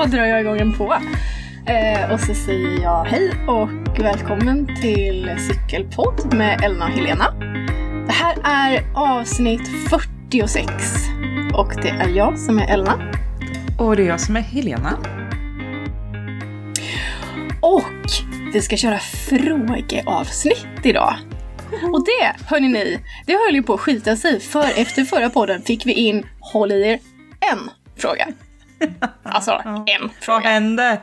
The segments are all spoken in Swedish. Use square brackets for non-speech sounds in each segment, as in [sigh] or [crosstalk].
då drar jag igång en på. Eh, och så säger jag hej och välkommen till Cykelpodd med Elna och Helena. Det här är avsnitt 46 och det är jag som är Elna. Och det är jag som är Helena. Och vi ska köra frågeavsnitt idag. Och det, hörni ni, det höll ju på att skita sig för efter förra podden fick vi in, håll i er, en fråga. [laughs] Alltså, Ja. en Vad fråga. hände?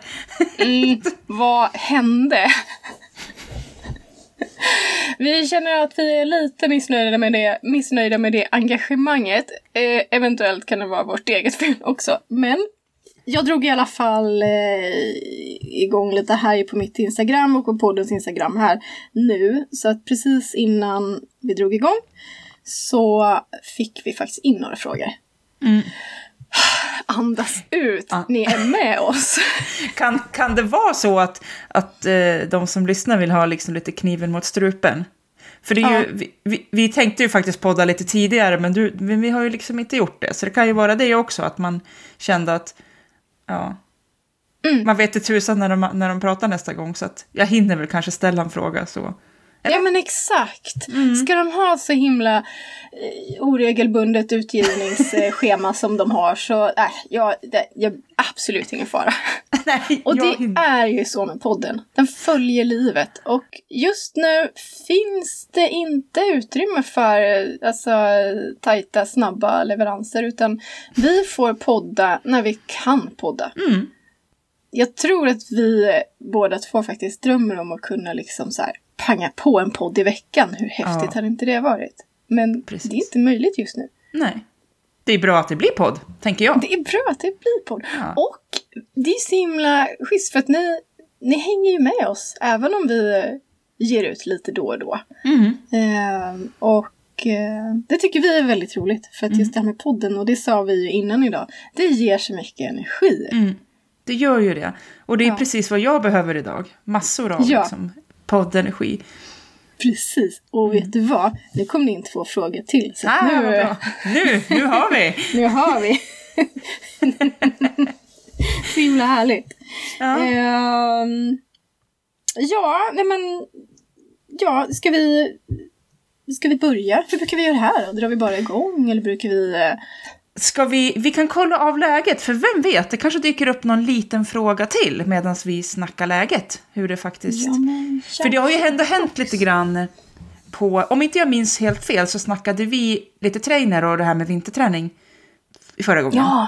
Mm, [laughs] vad hände? Vi känner att vi är lite missnöjda med det, missnöjda med det engagemanget. Eh, eventuellt kan det vara vårt eget fel också. Men jag drog i alla fall eh, igång lite här på mitt Instagram och på poddens Instagram här nu. Så att precis innan vi drog igång så fick vi faktiskt in några frågor. Mm. Andas ut, Ja. ni är med oss. [laughs] Kan, kan det vara så att, att eh, de som lyssnar vill ha liksom lite kniven mot strupen? För det är Ja. ju, vi, vi, vi tänkte ju faktiskt podda lite tidigare, men, du, men vi har ju liksom inte gjort det. Så det kan ju vara det också, att man kände att ja, Mm. man vet inte tusan när de, när de pratar nästa gång, så att jag hinner väl kanske ställa en fråga. Så. Ja men exakt. Mm. Ska de ha så himla eh, oregelbundet utgivningsschema som de har så äh, jag, det, jag, absolut ingen fara. [laughs] Nej, Och det är ju så med podden. Den följer livet. Och just nu finns det inte utrymme för alltså, tajta, snabba leveranser. Utan vi får podda när vi kan podda. Mm. Jag tror att vi båda två faktiskt drömmer om att kunna liksom så här panga på en podd i veckan. Hur häftigt Ja. hade inte det varit? Men Precis. det är inte möjligt just nu. Nej. Det är bra att det blir podd, tänker jag. Det är bra att det blir podd. Ja. Och det är så himla schysst för att ni, ni hänger ju med oss. Även om vi ger ut lite då och då. Mm. Ehm, och eh, det tycker vi är väldigt roligt. För att Mm. just det här med podden, och det sa vi ju innan idag. Det ger så mycket energi. Mm. Det gör ju det. Och det är Ja. precis vad jag behöver idag. Massor av Ja. liksom, poddenergi. Precis. Och vet du vad? Nu kom det in två frågor till. Så Ah, nu, nu, nu har vi! [laughs] nu har vi. [laughs] så himla härligt. Ja. Ehm, ja, nej men... Ja, ska vi... Ska vi börja? Hur brukar vi göra här då? Drar vi bara igång eller brukar vi... Ska vi, vi kan kolla av läget, för vem vet, det kanske dyker upp någon liten fråga till medan vi snackar läget. Hur det faktiskt... Ja, men... För det har ju ändå hänt lite grann på... Om inte jag minns helt fel så snackade vi lite trainer och det här med vinterträning i förra gången. Ja,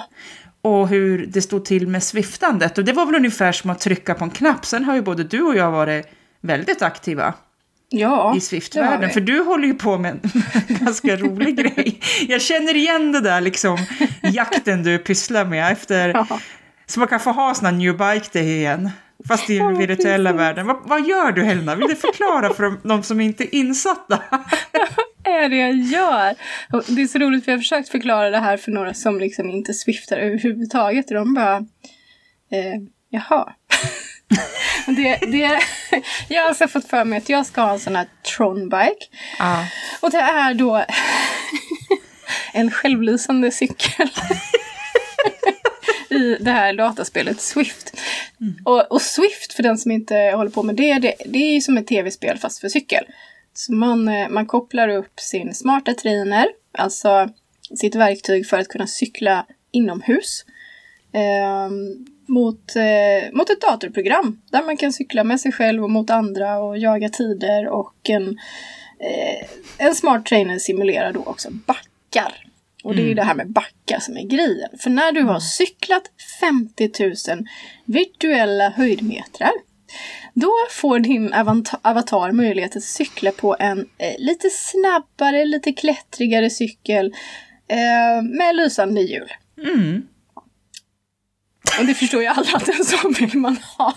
och hur det stod till med swiftandet. Och det var väl ungefär som att trycka på en knapp. Sen har ju både du och jag varit väldigt aktiva ja. i Swift-världen. För du håller ju på med en [laughs] ganska rolig [laughs] grej. Jag känner igen det där liksom jakten du pysslar med efter. Ja. Så man kan få ha sån här new bike day igen. Fast i den Ja, virtuella precis. världen. Vad, vad gör du Helena? Vill du förklara för de, de som inte är insatta? [laughs] är det jag gör? Och det är så roligt för jag har försökt förklara det här för några som liksom inte swiftar överhuvudtaget och de bara eh, jaha. [laughs] Det, det, [laughs] jag har alltså fått för mig att jag ska ha en sån här Tron-bike. Ja. Och det är då [laughs] en självlysande cykel. I det här dataspelet Swift. Och, och Swift, för den som inte håller på med det, det, det är ju som ett tv-spel fast för cykel. Så man, eh, man kopplar upp sin smarta trainer, alltså sitt verktyg för att kunna cykla inomhus. Eh, mot, eh, mot ett datorprogram där man kan cykla med sig själv och mot andra och jaga tider och en, eh, en smart trainer simulerar då också backar. Och det är ju det här med backar som är grejen. För när du har cyklat 50 000 virtuella höjdmetrar då får din avatar möjlighet att cykla på en eh, lite snabbare, lite klättrigare cykel eh, med lysande hjul. Mm. Och det förstår ju alla att en sån vill man ha.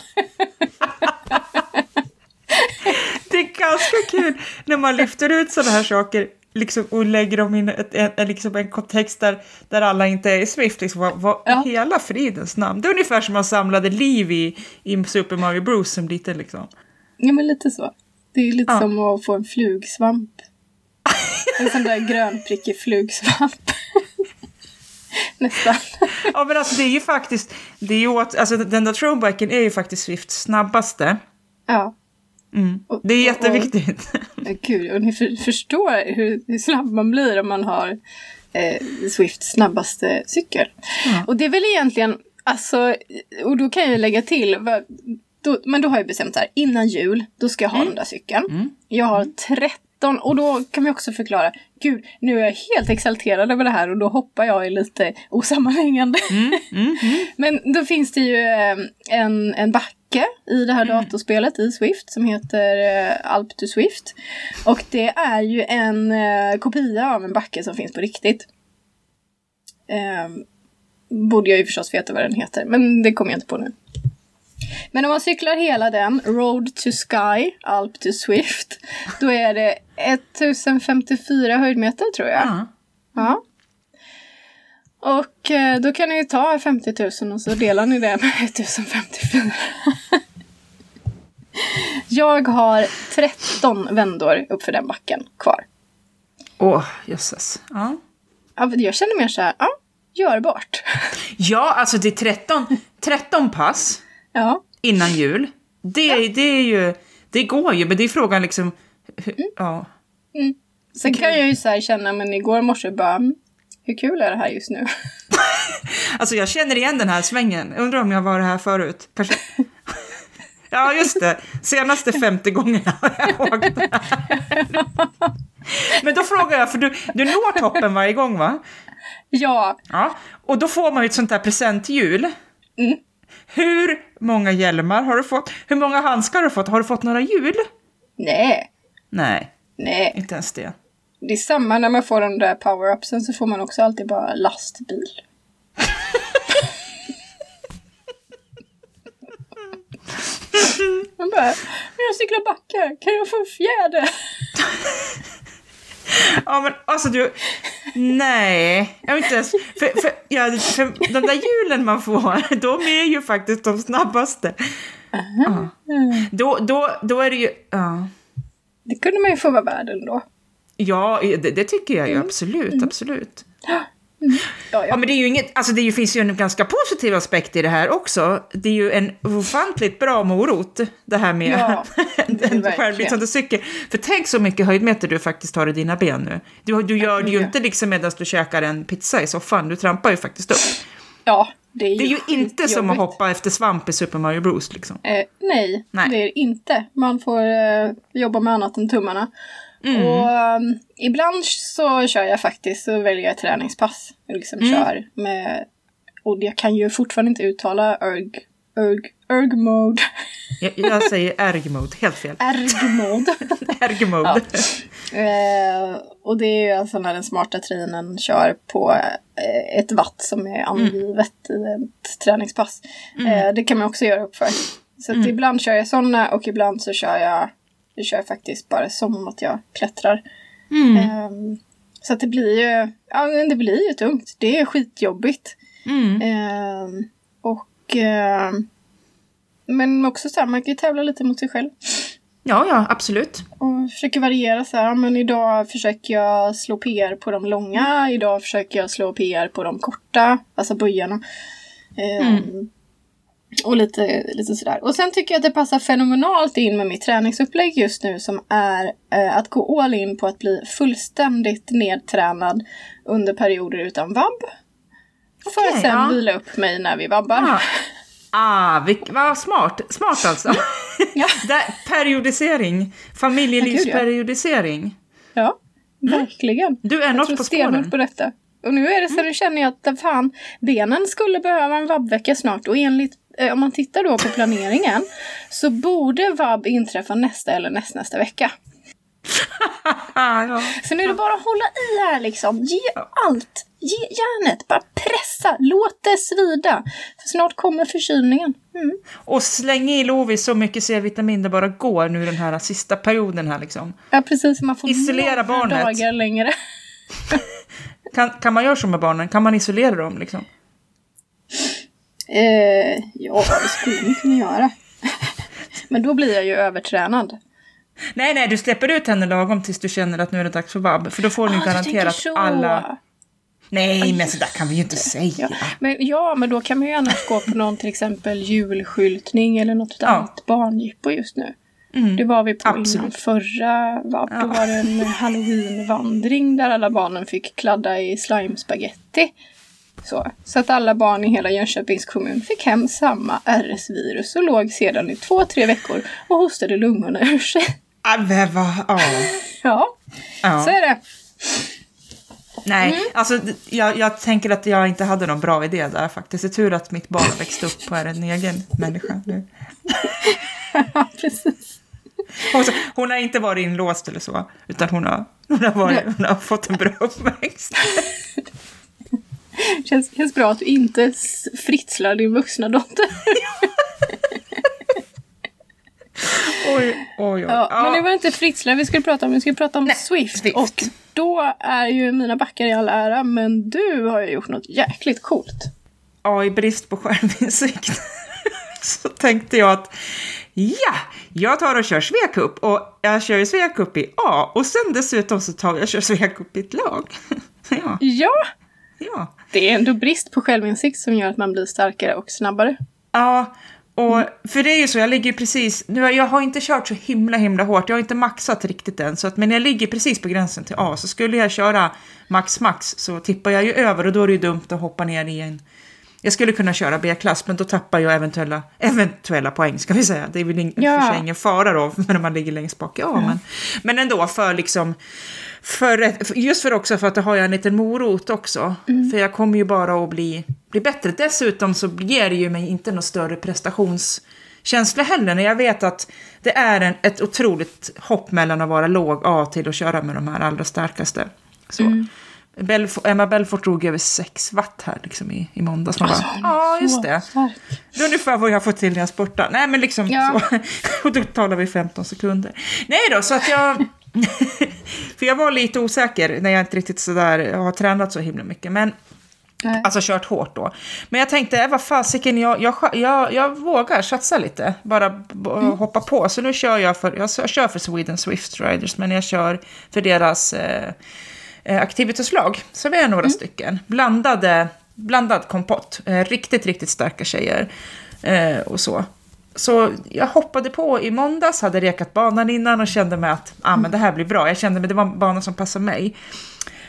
Det är ganska kul när man lyfter ut sådana här saker liksom, och lägger dem in i ett, en, en, liksom en kontext där, där alla inte är i Swift. Liksom, vad, vad Ja. hela fridens namn. Det är ungefär som man samlade liv i, i Super Mario Bros som liten. Liksom. Ja, men lite så. Det är lite Ja. som att få en flugsvamp. En sån där grönprickig flugsvamp. [laughs] Nästan. Ja men alltså det är ju faktiskt, det är ju åt, alltså den där throwbacken är ju faktiskt Swifts snabbaste. Ja. Mm. Och- Det är och- jätteviktigt. Men Gud, och ni för, förstår hur, hur snabb man blir om man har eh, Swifts snabbaste cykel. Ja. Och det är väl egentligen, alltså, och då kan jag lägga till, vad- då, men då har jag bestämt så här, innan jul, då ska jag ha den där cykeln. Mm. Jag har 13, och då kan vi också förklara, gud, nu är jag helt exalterad över det här och då hoppar jag i lite osammanhängande. Mm, mm, mm. [laughs] Men då finns det ju eh, en, en backe i det här Mm. datorspelet i Swift som heter eh, Alp to Swift. Och det är ju en eh, kopia av en backe som finns på riktigt. Eh, borde jag ju förstås veta vad den heter, men det kommer jag inte på nu. Men om man cyklar hela den, Road to Sky, Alp to Swift, då är det 1054 höjdmeter tror jag. Ja. Ja. Och eh, då kan ni ju ta 50 000 och så delar ni det med [laughs] 1054. [laughs] Jag har 13 vändor uppför den backen kvar. Åh, jösses. Ja. Ja, Jag känner mer så här, ja, görbart. [laughs] ja, alltså det är 13, 13 pass Ja, innan jul. Det, det är ju, det går ju, men det är frågan liksom, hur- ja. sen kan jag ju så känna, men igår morse bara, mm, hur kul är det här just nu? [laughs] Alltså jag känner igen den här svängen. Undrar om jag var här förut. Kanske... [laughs] Ja, just det. Senaste 50 gångerna har jag [laughs] åkt. Men då frågar jag, för du, du når toppen varje gång va? Ja, Ja. Och då får man ju ett sånt där presenthjul. Mm. Hur många hjälmar har du fått? Hur många handskar har du fått? Har du fått några hjul? nej, Nej, nej. inte ens det. Det är samma när man får de där power-upsen så får man också alltid bara lastbil. Man bara, men jag cyklar backar, kan jag få en fjäder? Ja men alltså du, nej. Jag inte ens, för, för, ja, för de där hjulen man får, de är ju faktiskt de snabbaste. Ja. Då, då, då är det ju, ja. Det kunde man ju få vara värd ändå. Ja, det, det tycker jag ju absolut, absolut. Ja, Ja, ja. men det är ju inget, alltså det finns ju en ganska positiv aspekt i det här också. Det är ju en ofantligt bra morot, det här med Ja, en självlysande cykel. För tänk så mycket höjdmeter du faktiskt har i dina ben nu. Du, du gör det ju inte liksom medan du käkar en pizza i soffan, du trampar ju faktiskt upp. ja, det är ju Det är ju inte som att hoppa efter svamp i Super Mario Bros liksom. Eh, nej, Nej. det är det inte. Man får eh, jobba med annat än tummarna. Mm. Och um, ibland så kör jag faktiskt, så väljer jag träningspass. Jag liksom Mm. kör med, och jag kan ju fortfarande inte uttala erg, erg, erg mode. Jag, jag säger erg-mode, helt fel. Erg mode. [laughs] Erg-mode. eh, och det är ju alltså när den smarta trinen kör på eh, ett watt som är angivet i ett träningspass. Eh, det kan man också göra upp för. Så att ibland kör jag sådana och ibland så kör jag, jag kör faktiskt bara som att jag klättrar. Mm. Ehm, så att det blir ju, ja det blir ju tungt. Det är skitjobbigt. Mm. Ehm, och ehm, men också så här, man kan ju tävla lite mot sig själv. Ja, ja, absolut. Och försöker variera så här, men idag försöker jag slå PR på de långa, idag försöker jag slå PR på de korta, alltså böjarna. Ehm, Och lite, lite sådär. Och sen tycker jag att det passar fenomenalt in med mitt träningsupplägg just nu som är eh, att gå all in på att bli fullständigt nedtränad under perioder utan vabb. För att sen ja. vila upp mig när vi vabbar. [laughs] Ah, ah vilk, vad smart. Smart alltså. Ja. [laughs] Periodisering. Familjelivsperiodisering. Ja, verkligen. Du är något på spåren. på detta. Och nu är det så nu känner jag att fan, benen skulle behöva en vabbvecka snart och enligt eh, om man tittar då på planeringen [laughs] så borde vabb inträffa nästa eller nästnästa vecka. Ja. Så nu är det bara att hålla i här liksom. Ge allt. Ge järnet. Bara pressa. Låt det svida. För snart kommer förkylningen. Mm. Och släng i Lovis så mycket C-vitamin det bara går nu den här sista perioden här liksom. Ja precis, man får Isolera barnet. dagar längre. [laughs] Kan, kan man göra så med barnen? Kan man isolera dem liksom? Eh, ja, det skulle man kunna göra. [laughs] Men då blir jag ju övertränad. Nej, nej, du släpper ut henne lagom tills du känner att nu är det dags för vab. För då får Ah, du garanterat alla... Nej, men så där kan vi ju inte säga. Ja men, ja, men då kan man ju annars gå på någon till exempel julskyltning eller något Ja. annat barnjippo just nu. Det var vi på innan Absolut. förra, va? då Ja. var det en halloweenvandring där alla barnen fick kladda i slimespaghetti. Så, så att alla barn i hela Jönköpings kommun fick hem samma RS-virus och låg sedan i två, tre veckor och hostade lungorna ur sig. Vad- ja. [laughs] Ja, Ja. så är det. Nej, Mm. alltså jag, jag tänker att jag inte hade någon bra idé där faktiskt. Det är tur att mitt barn växte upp och är en egen människa nu. [laughs] Ja, precis. Hon, hon har inte varit inlåst eller så, utan hon har, hon har, varit, hon har fått en bra uppväxt. [laughs] Känns, känns bra att du inte fritslar din vuxna dotter. [laughs] Oj, oj, oj. Ja, Men det var inte fritslar vi skulle prata om, vi skulle prata om Nej, Swift. Swift. Och då är ju mina backar i all ära, men du har ju gjort något jäkligt coolt. ja, i brist på självinsikt [laughs] så tänkte jag att ja, jag tar och kör Svea och jag kör ju Svea i A och sen dessutom så tar jag och kör Svea i ett lag. [laughs] Ja, Ja, ja. det är ändå brist på självinsikt som gör att man blir starkare och snabbare. Ja, och för det är ju så, jag ligger precis, nu jag har inte kört så himla himla hårt, jag har inte maxat riktigt än, så att, men jag ligger precis på gränsen till A, så skulle jag köra max max så tippar jag ju över och då är det ju dumt att hoppa ner i en jag skulle kunna köra B-klass, men då tappar jag eventuella, eventuella poäng, ska vi säga. Det är väl ing, Ja. för sig ingen fara då, när man ligger längst bak i A. Men, men ändå, för liksom... För, just för också för att då har jag en liten morot också. För jag kommer ju bara att bli, bli bättre. Dessutom så ger det ju mig inte någon större prestationskänsla heller. När jag vet att det är en, ett otroligt hopp mellan att vara låg A till att köra med de här allra starkaste. Så. Belf- Emma Belfort drog över 6 watt här liksom i, i måndags. Man bara, ja, just det. Stark. Det är ungefär vad jag får till när jag spurtar. Nej, men liksom Ja. så. [laughs] Och då talar vi 15 sekunder. Nej då, så att jag... [laughs] För jag var lite osäker när jag inte riktigt sådär har tränat så himla mycket. Men Nej. Alltså kört hårt då. Men jag tänkte, vad fasiken, jag, jag, jag, jag vågar satsa lite. Bara b- hoppa på. Så nu kör jag för, jag kör för Sweden Swift Riders, men jag kör för deras eh, aktivitetslag. Så vi är några stycken. Blandade, blandad kompott. Eh, riktigt, riktigt starka tjejer. Eh, och så. Så jag hoppade på i måndags, hade rekat banan innan och kände mig att ah, men det här blir bra. Jag kände att det var en bana som passar mig.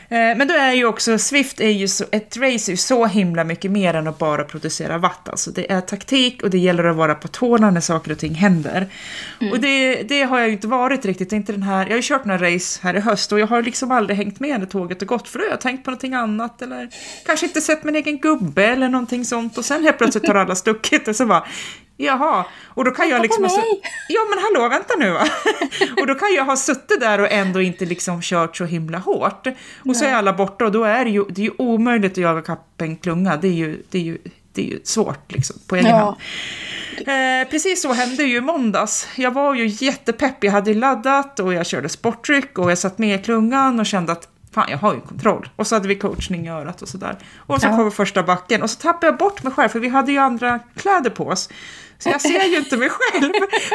Eh, Men då är ju också, Swift är ju så, ett race är ju så himla mycket mer än att bara producera watt. Alltså det är taktik och det gäller att vara på tårna när saker och ting händer. Och det, det har jag ju inte varit riktigt, inte den här, jag har ju kört några race här i höst och jag har liksom aldrig hängt med när tåget har gått för då har jag tänkt på någonting annat eller kanske inte sett min egen gubbe eller någonting sånt och sen helt plötsligt har alla stuckit och så bara Jaha, och då kan jag på liksom... ha mig. Ja men hallå, vänta nu va. [laughs] och då kan jag ha suttit där och ändå inte liksom kört så himla hårt. Och så är alla borta och då är det ju, det är ju omöjligt att jaga kapp en klunga. Det är ju, det är ju, det är ju svårt liksom på egen Ja. hand. Eh, precis så hände ju i måndags. Jag var ju jättepepp, jag hade laddat och jag körde sporttryck och jag satt med i klungan och kände att fan jag har ju kontroll. Och så hade vi coachning i örat och sådär. Och så Ja. kom första backen och så tappade jag bort mig själv för vi hade ju andra kläder på oss. Så jag ser ju inte mig själv.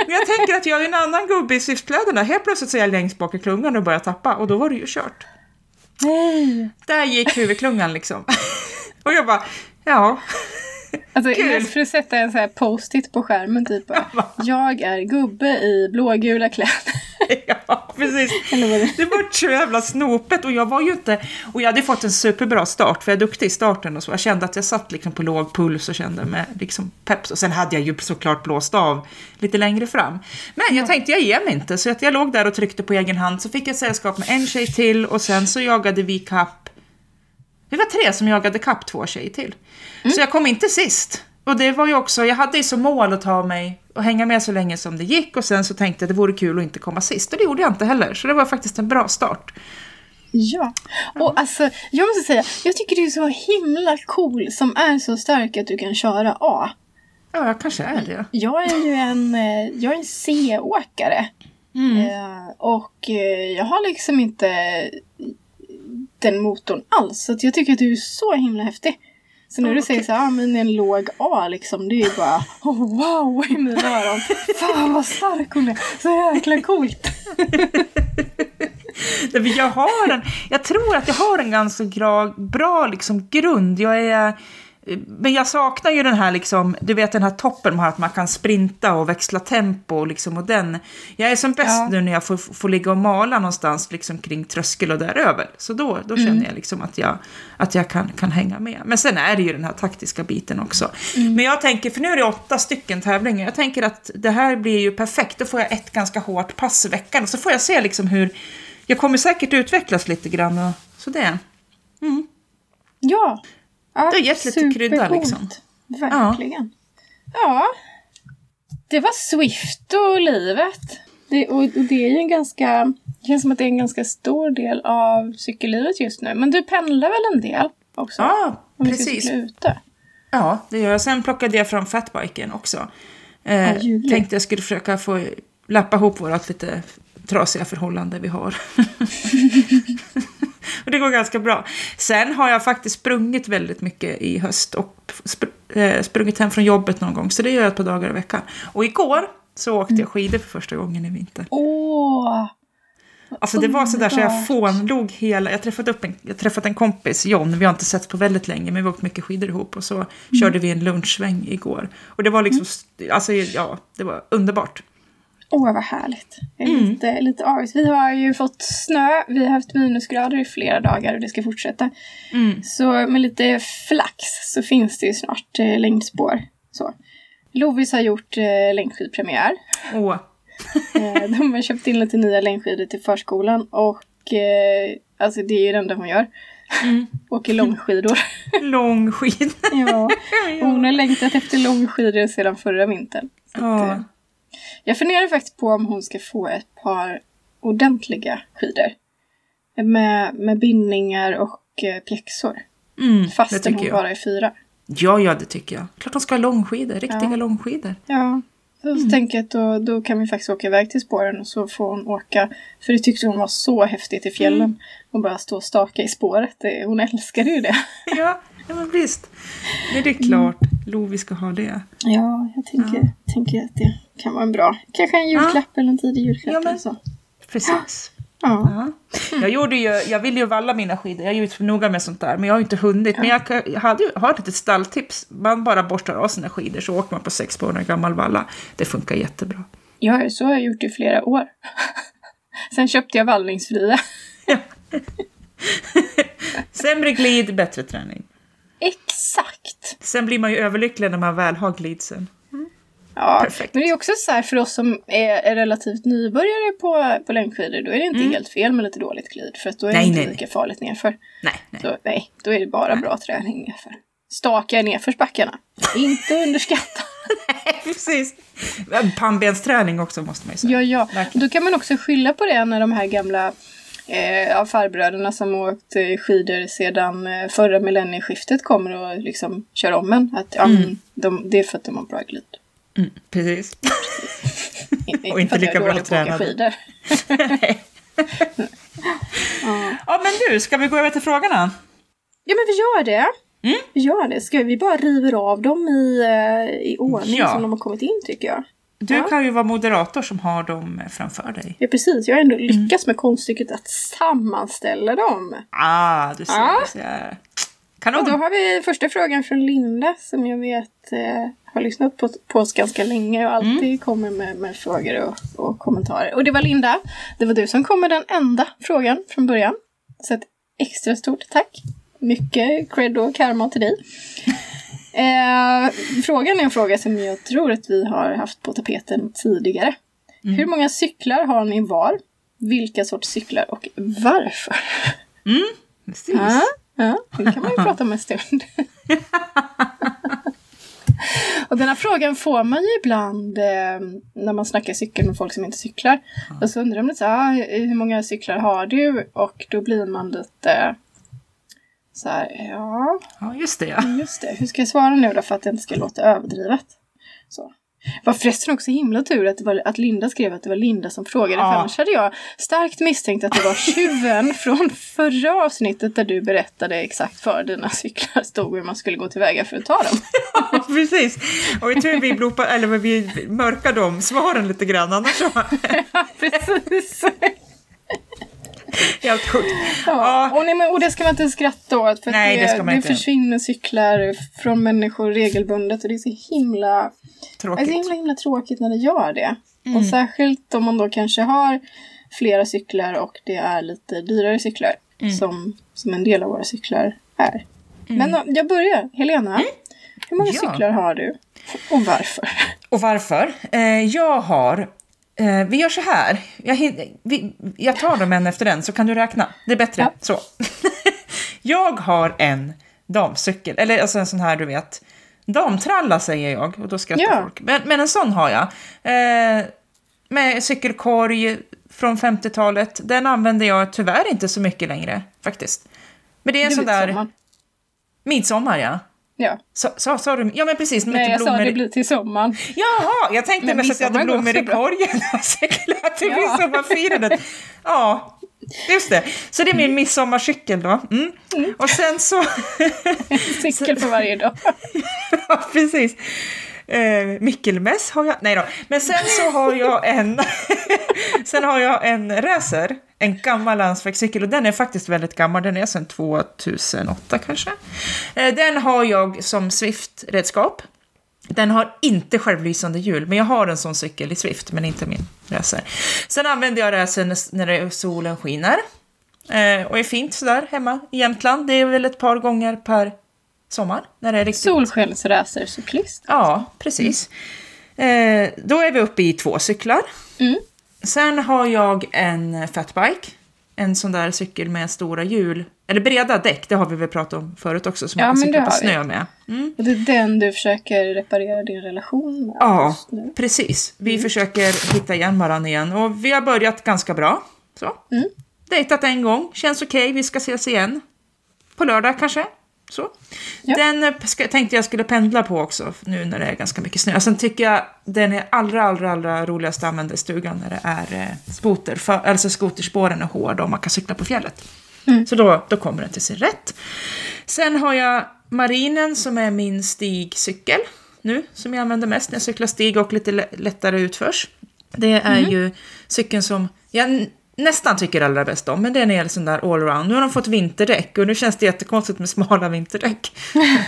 Men jag tänker att jag är en annan gubbe i siftkläderna. Helt plötsligt så är jag längst bak i klungan och börjar tappa och då var det ju kört. Nej! Där gick huvudklungan liksom. [laughs] Och jag bara, ja. Alltså Kul. för att sätta en så här post-it på skärmen typ [laughs] Jag är gubbe i blågula kläder. [laughs] Ja, precis. Det var så jävla snopet och jag var ju inte... Och jag hade fått en superbra start för jag är duktig i starten och så. Jag kände att jag satt liksom på låg puls och kände mig liksom pepp. Och sen hade jag ju såklart blåst av lite längre fram. Men jag tänkte jag ger mig inte så att jag låg där och tryckte på egen hand. Så fick jag sällskap med en tjej till och sen så jagade vi kapp... Vi var tre som jagade kapp två tjejer till. Så jag kom inte sist. Och det var ju också, jag hade ju som mål att ta mig och hänga med så länge som det gick och sen så tänkte jag det vore kul att inte komma sist och det gjorde jag inte heller så det var faktiskt en bra start. Ja. Och alltså, jag måste säga, jag tycker du är så himla cool som är så stark att du kan köra A. Ja, jag kanske är det. Jag är ju en, eh, jag är en C-åkare. Eh, och eh, jag har liksom inte den motorn alls. Så jag tycker att du är så himla häftig. Så när Ja, du säger okej. så här, ah, men en låg A liksom, det är ju bara [laughs] oh, wow i mina öron. Fan vad stark hon är. Så jäkla coolt. [laughs] Jag har en, jag tror att jag har en ganska bra, bra liksom grund. Jag är, men jag saknar ju den här, liksom, du vet den här toppen man har, att man kan sprinta och växla tempo. Liksom, och den, jag är som bäst ja. nu när jag får, får ligga och mala någonstans liksom, kring tröskel och däröver. Så då, då känner mm. jag liksom att jag, att jag kan, kan hänga med. Men sen är det ju den här taktiska biten också. Mm. Men jag tänker, för nu är det åtta stycken tävlingar, jag tänker att det här blir ju perfekt. Då får jag ett ganska hårt pass i veckan och så får jag se liksom hur, jag kommer säkert utvecklas lite grann. Och, så det. Mm. Ja, Ja, det har gett lite krydda liksom. Verkligen. Ja. ja. Det var Swift och livet. Det, och, och, det är ju en ganska... Det känns som att det är en ganska stor del av cykellivet just nu. Men du pendlar väl en del också? Ja, precis. ute. Ja, det gör jag. Sen plockade jag fram fatbiken också. Eh, ja, tänkte jag skulle försöka få lappa ihop vårt lite trasiga förhållande vi har. [laughs] och det går ganska bra. Sen har jag faktiskt sprungit väldigt mycket i höst och eh, sprungit hem från jobbet någon gång. Så det gör jag ett par dagar i veckan. Och igår så åkte jag skidor för första gången i vinter. Åh! Alltså det var sådär så jag fånlog hela... Jag träffat upp en, jag träffat en kompis, John, vi har inte setts på väldigt länge, men vi har åkt mycket skidor ihop. Och så mm. körde vi en lunchsväng igår. Och det var liksom, mm. alltså ja, det var underbart. Åh, vad härligt. Jag är mm. lite, lite avis. Vi har ju fått snö. Vi har haft minusgrader i flera dagar och det ska fortsätta. Mm. Så med lite flax så finns det ju snart eh, längdspår. Så. Lovis har gjort eh, längdskidpremiär. Åh. eh, [laughs] de har köpt in lite nya längdskidor till förskolan och eh, alltså det är ju det enda hon gör. Mm. Åker långskidor. [laughs] Långskidor? [laughs] ja. Hon har längtat efter långskidor sedan förra vintern. Ja. Att, eh, jag funderar faktiskt på om hon ska få ett par ordentliga skidor. Med, med bindningar och eh, pjäxor. Mm, fastän hon jag. bara är fyra. Ja, ja, det tycker jag. Klart hon ska ha långskidor, riktiga ja. långskidor. Ja, så mm. tänker jag att då, då kan vi faktiskt åka iväg till spåren och så får hon åka. För det tyckte hon var så häftigt i fjällen. Mm. Hon bara stå och staka i spåret. Det, hon älskade ju det. [laughs] Ja, ja men visst. Men det är klart, mm. Lovi ska ha det. Ja, jag tänker, ja. tänker att det kan vara en bra, kanske en julklapp ja. eller en tidig julklapp. Ja, men, så. Precis. [gasps] Ja. Jag, gjorde ju, jag ville ju valla mina skidor, jag är ju noga med sånt där, men jag har inte hunnit. Men jag, jag hade ju, har ett litet stalltips. Man bara borstar av sina skidor så åker man på sex månader gammal valla. Det funkar jättebra. Ja, så har jag gjort i flera år. [laughs] Sen köpte jag vallningsfria. [laughs] [laughs] Sämre glid, bättre träning. Exakt. Sen blir man ju överlycklig när man väl har glidsen. Ja, Perfekt. men det är också så här för oss som är, är relativt nybörjare på, på längdskidor, då är det inte mm. helt fel med lite dåligt glid, för att då är nej, det inte nej, lika nej. farligt nerför. Nej, nej. Så, nej, då är det bara bra träning nerför. Staka nedförsbackarna, inte [laughs] underskatta. nej, precis. Pannbensträning också måste man ju säga. Ja, ja. Då kan man också skylla på det när de här gamla eh, av farbröderna som åkt skidor sedan eh, förra millennieskiftet kommer och liksom kör om en. Att, ja, mm. de, det är för att de har bra glid. Mm, precis. och inte lika bra tränade. [laughs] ja. ja, men du, ska vi gå över till frågorna? Ja, men vi gör det. Mm. Vi gör det. Ska vi bara river av dem i, eh, i ordning ja. som de har kommit in tycker jag. Du ja. kan ju vara moderator som har dem framför dig. Ja, precis. Jag har ändå lyckats mm. med konststycket att sammanställa dem. Ah, du ser. Ja. Du ser. Kanon. Och då har vi första frågan från Linda som jag vet eh, har lyssnat på, på oss ganska länge och alltid mm. kommer med, med frågor och, och, kommentarer. Och det var Linda, det var du som kom med den enda frågan från början. Så ett extra stort tack. Mycket cred och karma till dig. Eh, frågan är en fråga som jag tror att vi har haft på tapeten tidigare. Mm. Hur många cyklar har ni var? Vilka sorts cyklar och varför? Mm, precis. Ja, ja, det kan man ju prata om en stund. Och den här frågan får man ju ibland eh, när man snackar cykel med folk som inte cyklar. Och så undrar de lite ah, hur många cyklar har du? Och då blir man lite så här, ja. Ja, just det. Ja. Just det. Hur ska jag svara nu då för att det inte ska låta överdrivet? Så var förresten också himla tur att, det var, att Linda skrev att det var Linda som frågade. Ja. För annars hade jag starkt misstänkt att det var tjuven [laughs] från förra avsnittet där du berättade exakt för dina cyklar stod hur man skulle gå tillväga för att ta dem. Ja, precis. Och jag tror vi blopar, eller vi mörkar de svaren lite grann annars så. [laughs] ja, precis. [laughs] Helt sjukt. Ja. Och, nej, men, och det ska man inte skratta åt. För Nej, det, det det inte. försvinner cyklar från människor regelbundet. Och det är så himla, det är Tråkigt. så himla, himla tråkigt när det gör det. Mm. Och särskilt om man då kanske har flera cyklar och det är lite dyrare cyklar. Mm. Som, som en del av våra cyklar är. Men då, jag börjar. Helena, hur många Mm. Ja. cyklar har du? Och varför? Och varför? Eh, jag har... Eh, vi gör så här. Jag, vi, jag tar dem en efter en så kan du räkna. Det är bättre Ja. så. [laughs] jag har en damcykel, eller alltså en sån här du vet. Damtralla säger jag och då skrattar Ja. folk. Men, men en sån har jag. Eh, med cykelkorg från 50-talet. Den använder jag tyvärr inte så mycket längre faktiskt. Men det är en sån där... sommar. Midsommar ja. Ja. Sa, sa, sa du? Ja men precis. med Nej, jag sa blommor det blir till sommaren. Jaha, jag tänkte Men mest att jag hade blommor i korgen till [laughs] Ja. midsommarfirandet. Ja, just det. Så det är min midsommarcykel då. Mm. Och sen så... En [laughs] cykel för varje dag. [laughs] ja, precis. Eh, Mickelmäss har jag... Nej då. Men sen så har jag en... [laughs] sen har jag en racer. En gammal landsvägscykel och den är faktiskt väldigt gammal. Den är sedan 2008 kanske. Eh, den har jag som Swift-redskap. Den har inte självlysande hjul, men jag har en sån cykel i Swift, men inte min racer. Sen använder jag racern när solen skiner. Eh, och är fint sådär hemma i Jämtland. Det är väl ett par gånger per sommar när det är riktigt Solskensracercyklist. Ja, precis. Eh, då är vi uppe i två cyklar. Mm. Sen har jag en fatbike. En sån där cykel med stora hjul. Eller breda däck, det har vi väl pratat om förut också. Som Ja, man kan cykla på vi. snö med. Mm. Och det är den du försöker reparera din relation med Ja, precis. Vi försöker hitta igen varandra igen. Och vi har börjat ganska bra. Så. Mm. Dejtat en gång, känns okej, vi ska ses igen. På lördag kanske. Så. Ja. Den eh, tänkte jag skulle pendla på också, nu när det är ganska mycket snö. Sen tycker jag den är allra, allra, allra roligast att använda i stugan när det är eh, skoter. För, alltså skoterspåren är hårda och man kan cykla på fjället. Mm. Så då, då kommer den till sin rätt. Sen har jag Marinen som är min stigcykel nu, som jag använder mest när jag cyklar stig och lite lä- lättare utförs. Det är ju cykeln som jag nästan tycker allra bäst om, men den är sån där allround. Nu har de fått vinterdäck och nu känns det jättekonstigt med smala vinterdäck.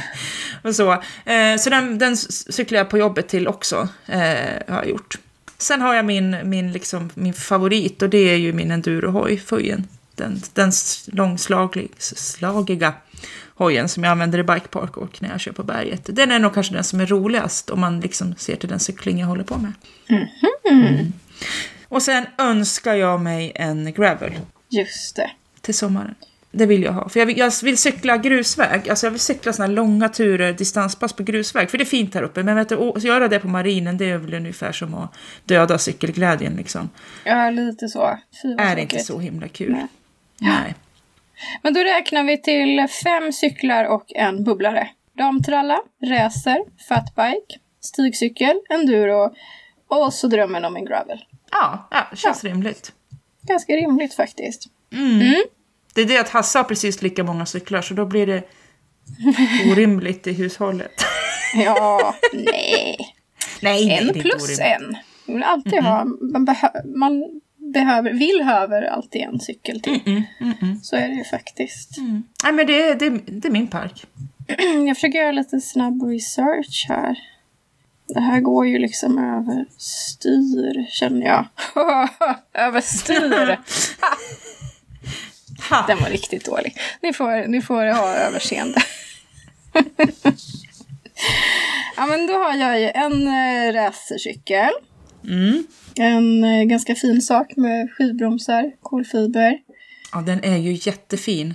[laughs] och så eh, så den, den cyklar jag på jobbet till också, eh, har jag gjort. Sen har jag min, min, liksom, min favorit och det är ju min endurohoj, Fujen. Den, den långslagiga hojen som jag använder i bikepark och när jag kör på berget. Den är nog kanske den som är roligast om man liksom ser till den cykling jag håller på med. Mm. Och sen önskar jag mig en gravel Just det. till sommaren. Det vill jag ha. För jag vill, jag vill cykla grusväg. Alltså jag vill cykla såna här långa turer, distanspass på grusväg. För det är fint här uppe. Men vet du, att göra det på marinen, det är väl ungefär som att döda cykelglädjen liksom. Ja, lite så. Fy, Är tråkigt. inte så himla kul. Nej. Nej. Men då räknar vi till fem cyklar och en bubblare. Damtralla, racer, fatbike, stigcykel, enduro och så drömmen om en gravel. Ja, ja, känns rimligt. Ganska rimligt faktiskt. Mm. Mm. Det är det att Hasse har precis lika många cyklar så då blir det [laughs] orimligt i hushållet. Ja, [laughs] nej. Nej, nej, En det plus en. Man vill alltid ha, man, behö- man behöver, vill höver alltid en cykel till. Mm, mm, mm. Så är det ju faktiskt. Mm. Nej, men det, det, det är min park. [clears throat] Jag försöker göra lite snabb research här. Det här går ju liksom över styr, känner jag. [laughs] över styr! Den var riktigt dålig. Ni får, ni får ha överseende. [laughs] ja, men då har jag ju en äh, racercykel. Mm. En eh, ganska fin sak med skivbromsar, kolfiber. Ja, den är ju jättefin.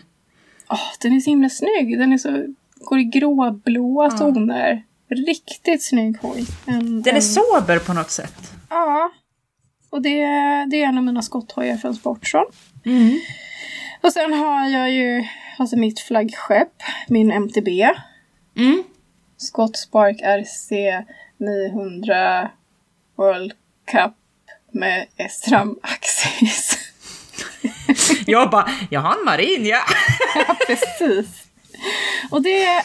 Åh, den är så himla snygg. Den är så, går i gråblåa toner. Riktigt snygg hoj. En, Den är en, sober på något sätt. Ja. Och det, det är en av mina skotthojar från Sportson. Mm. Och sen har jag ju alltså mitt flaggskepp, min MTB. Mm. Scott Spark RC 900 World Cup med Estram Axis. [laughs] Jag bara, jag har en marin, ja. [laughs] ja, precis. Och det,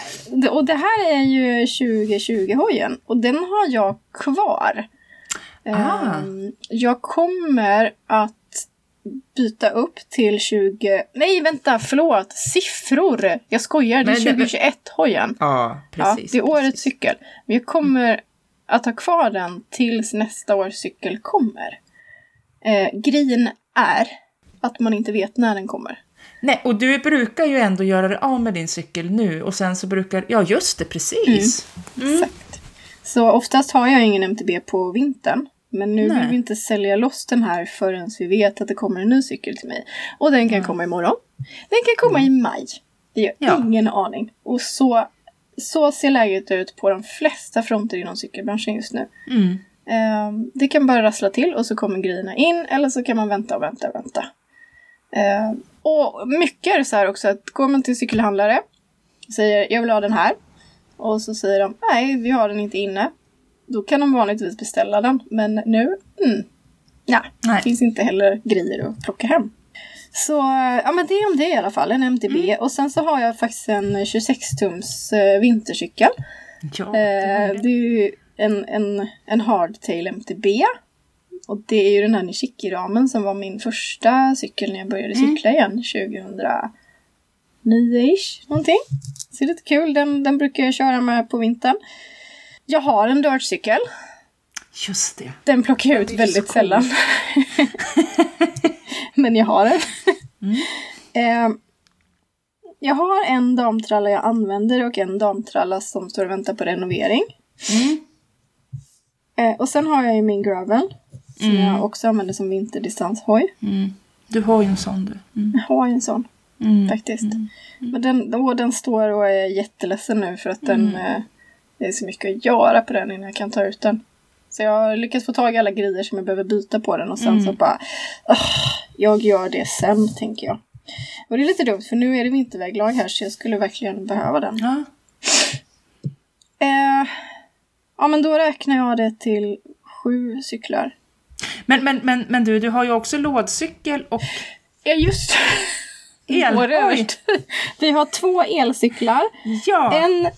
och det här är ju 2020-hojen och den har jag kvar. Ah. Ehm, Jag kommer att byta upp till 20... Nej, vänta, förlåt! Siffror! Jag skojar, det är Men det- 2021-hojen. Ja, Ja, precis. det är årets precis. cykel. Men jag kommer att ha kvar den tills nästa års cykel kommer. Eh, grejen är att man inte vet när den kommer. Nej, och du brukar ju ändå göra dig av med din cykel nu och sen så brukar... Ja, just det, precis. Mm. Exakt. Så oftast har jag ingen MTB på vintern. Men nu Nej. vill vi inte sälja loss den här förrän vi vet att det kommer en ny cykel till mig. Och den kan komma imorgon. Den kan komma i maj. Det har Ja. ingen aning. Och så, så ser läget ut på de flesta fronter inom cykelbranschen just nu. Mm. Ehm, det kan bara rassla till och så kommer grejerna in eller så kan man vänta och vänta och vänta. Ehm, och mycket är det så här också att går man till cykelhandlare och säger jag vill ha den här och så säger de nej vi har den inte inne. Då kan de vanligtvis beställa den men nu, mm, ja, Nej. det finns inte heller grejer att plocka hem. Så ja men det är om det i alla fall, en MTB. Och sen så har jag faktiskt en 26-tums eh, vintercykel. Ja, Eh, det det är ju en, en, en hardtail MTB. Och det är ju den här Nishiki-ramen som var min första cykel när jag började cykla igen 2009-ish någonting. Så det är lite kul, den, den brukar jag köra med på vintern. Jag har en dirtcykel. just det. Den plockar jag ut väldigt sällan. [laughs] Men jag har den. Eh, jag har en damtralla jag använder och en damtralla som står och väntar på renovering. Mm. Eh, och sen har jag ju min gravel. Som Mm. jag också använder som vinterdistanshoj. Mm. Du har ju en sån du. Mm. Jag har ju en sån Mm. faktiskt. Men den, åh, den står och är jätteledsen nu för att den, Mm. eh, det är så mycket att göra på den innan jag kan ta ut den. Så jag har lyckats få tag i alla grejer som jag behöver byta på den och sen Mm. så bara, "Ah, jag gör det sen tänker jag. Och det är lite dumt för nu är det vinterväglag här så jag skulle verkligen behöva den. Ja. Eh, ja men då räknar jag det till sju cyklar. Men, men, men, men du, du har ju också lådcykel och Ja just el. Oj. Vi har två elcyklar. Ja! En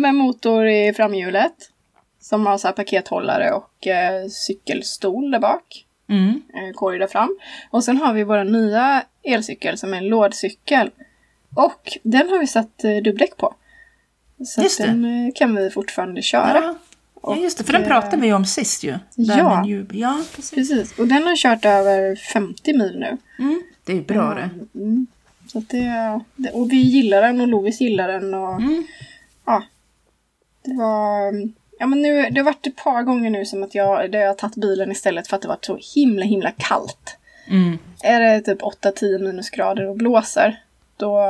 med motor i framhjulet. Som har så här pakethållare och eh, cykelstol där bak. Mm. Eh, korg där fram. Och sen har vi vår nya elcykel som är en lådcykel. Och den har vi satt eh, dubbdäck på. Så den eh, kan vi fortfarande köra. Ja. Ja, just det. För den Och, pratade vi ju om sist ju. Ja. Ja, precis. Precis. Och den har kört över 50 mil nu. Mm. Det är ju bra det. Mm. Så det, det, och vi gillar den och Lovis gillar den. Och, Mm. Ja. Det var... Ja men nu, det har varit ett par gånger nu som att jag, där jag har tagit bilen istället för att det var så himla himla kallt. Mm. Är det typ 8-10 minusgrader och blåser, då,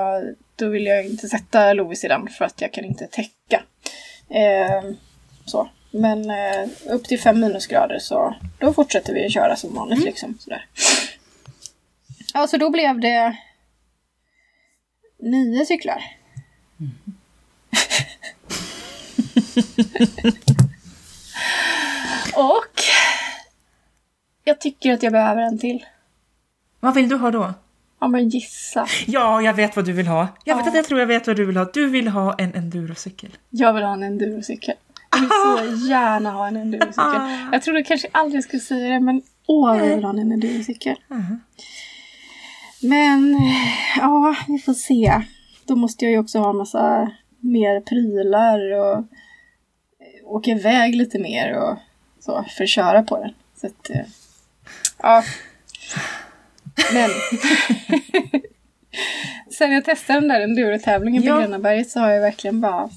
då vill jag inte sätta Lovis i den för att jag kan inte täcka. Eh, så. Men eh, upp till 5 minusgrader så då fortsätter vi att köra som vanligt liksom. Sådär. Ja, så då blev det nio cyklar. [laughs] Och jag tycker att jag behöver en till. Vad vill du ha då? Ja men gissa. Ja, jag vet vad du vill ha. Jag, vet Ja. att jag tror jag vet vad du vill ha. Du vill ha en endurocykel. Jag vill ha en endurocykel. Jag vill så gärna ha en endurocykel. Ah. Jag trodde kanske aldrig skulle säga det men åh vad jag vill ha en endurocykel. Men ja, vi får se. Då måste jag ju också ha en massa mer prylar och eh, åka iväg lite mer och så för att köra på den. Så att, eh, ja. Men. [laughs] Sen jag testade den där endurotävlingen på Ja. Grönaberget så har jag verkligen bara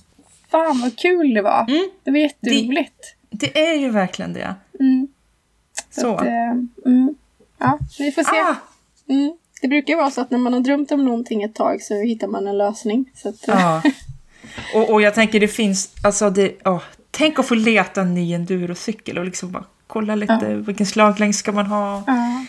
Fan vad kul det var! Mm. Det var jätteroligt. Det är ju verkligen det. Mm. Så. Att, eh, mm. Ja, vi får se. Ah, Mm. Det brukar vara så att när man har drömt om någonting ett tag så hittar man en lösning. Så att, eh, ja. Och, och jag tänker det finns, alltså det, åh, tänk att få leta en ny endurocykel och liksom bara kolla lite vilken slaglängd ska man ha. ja.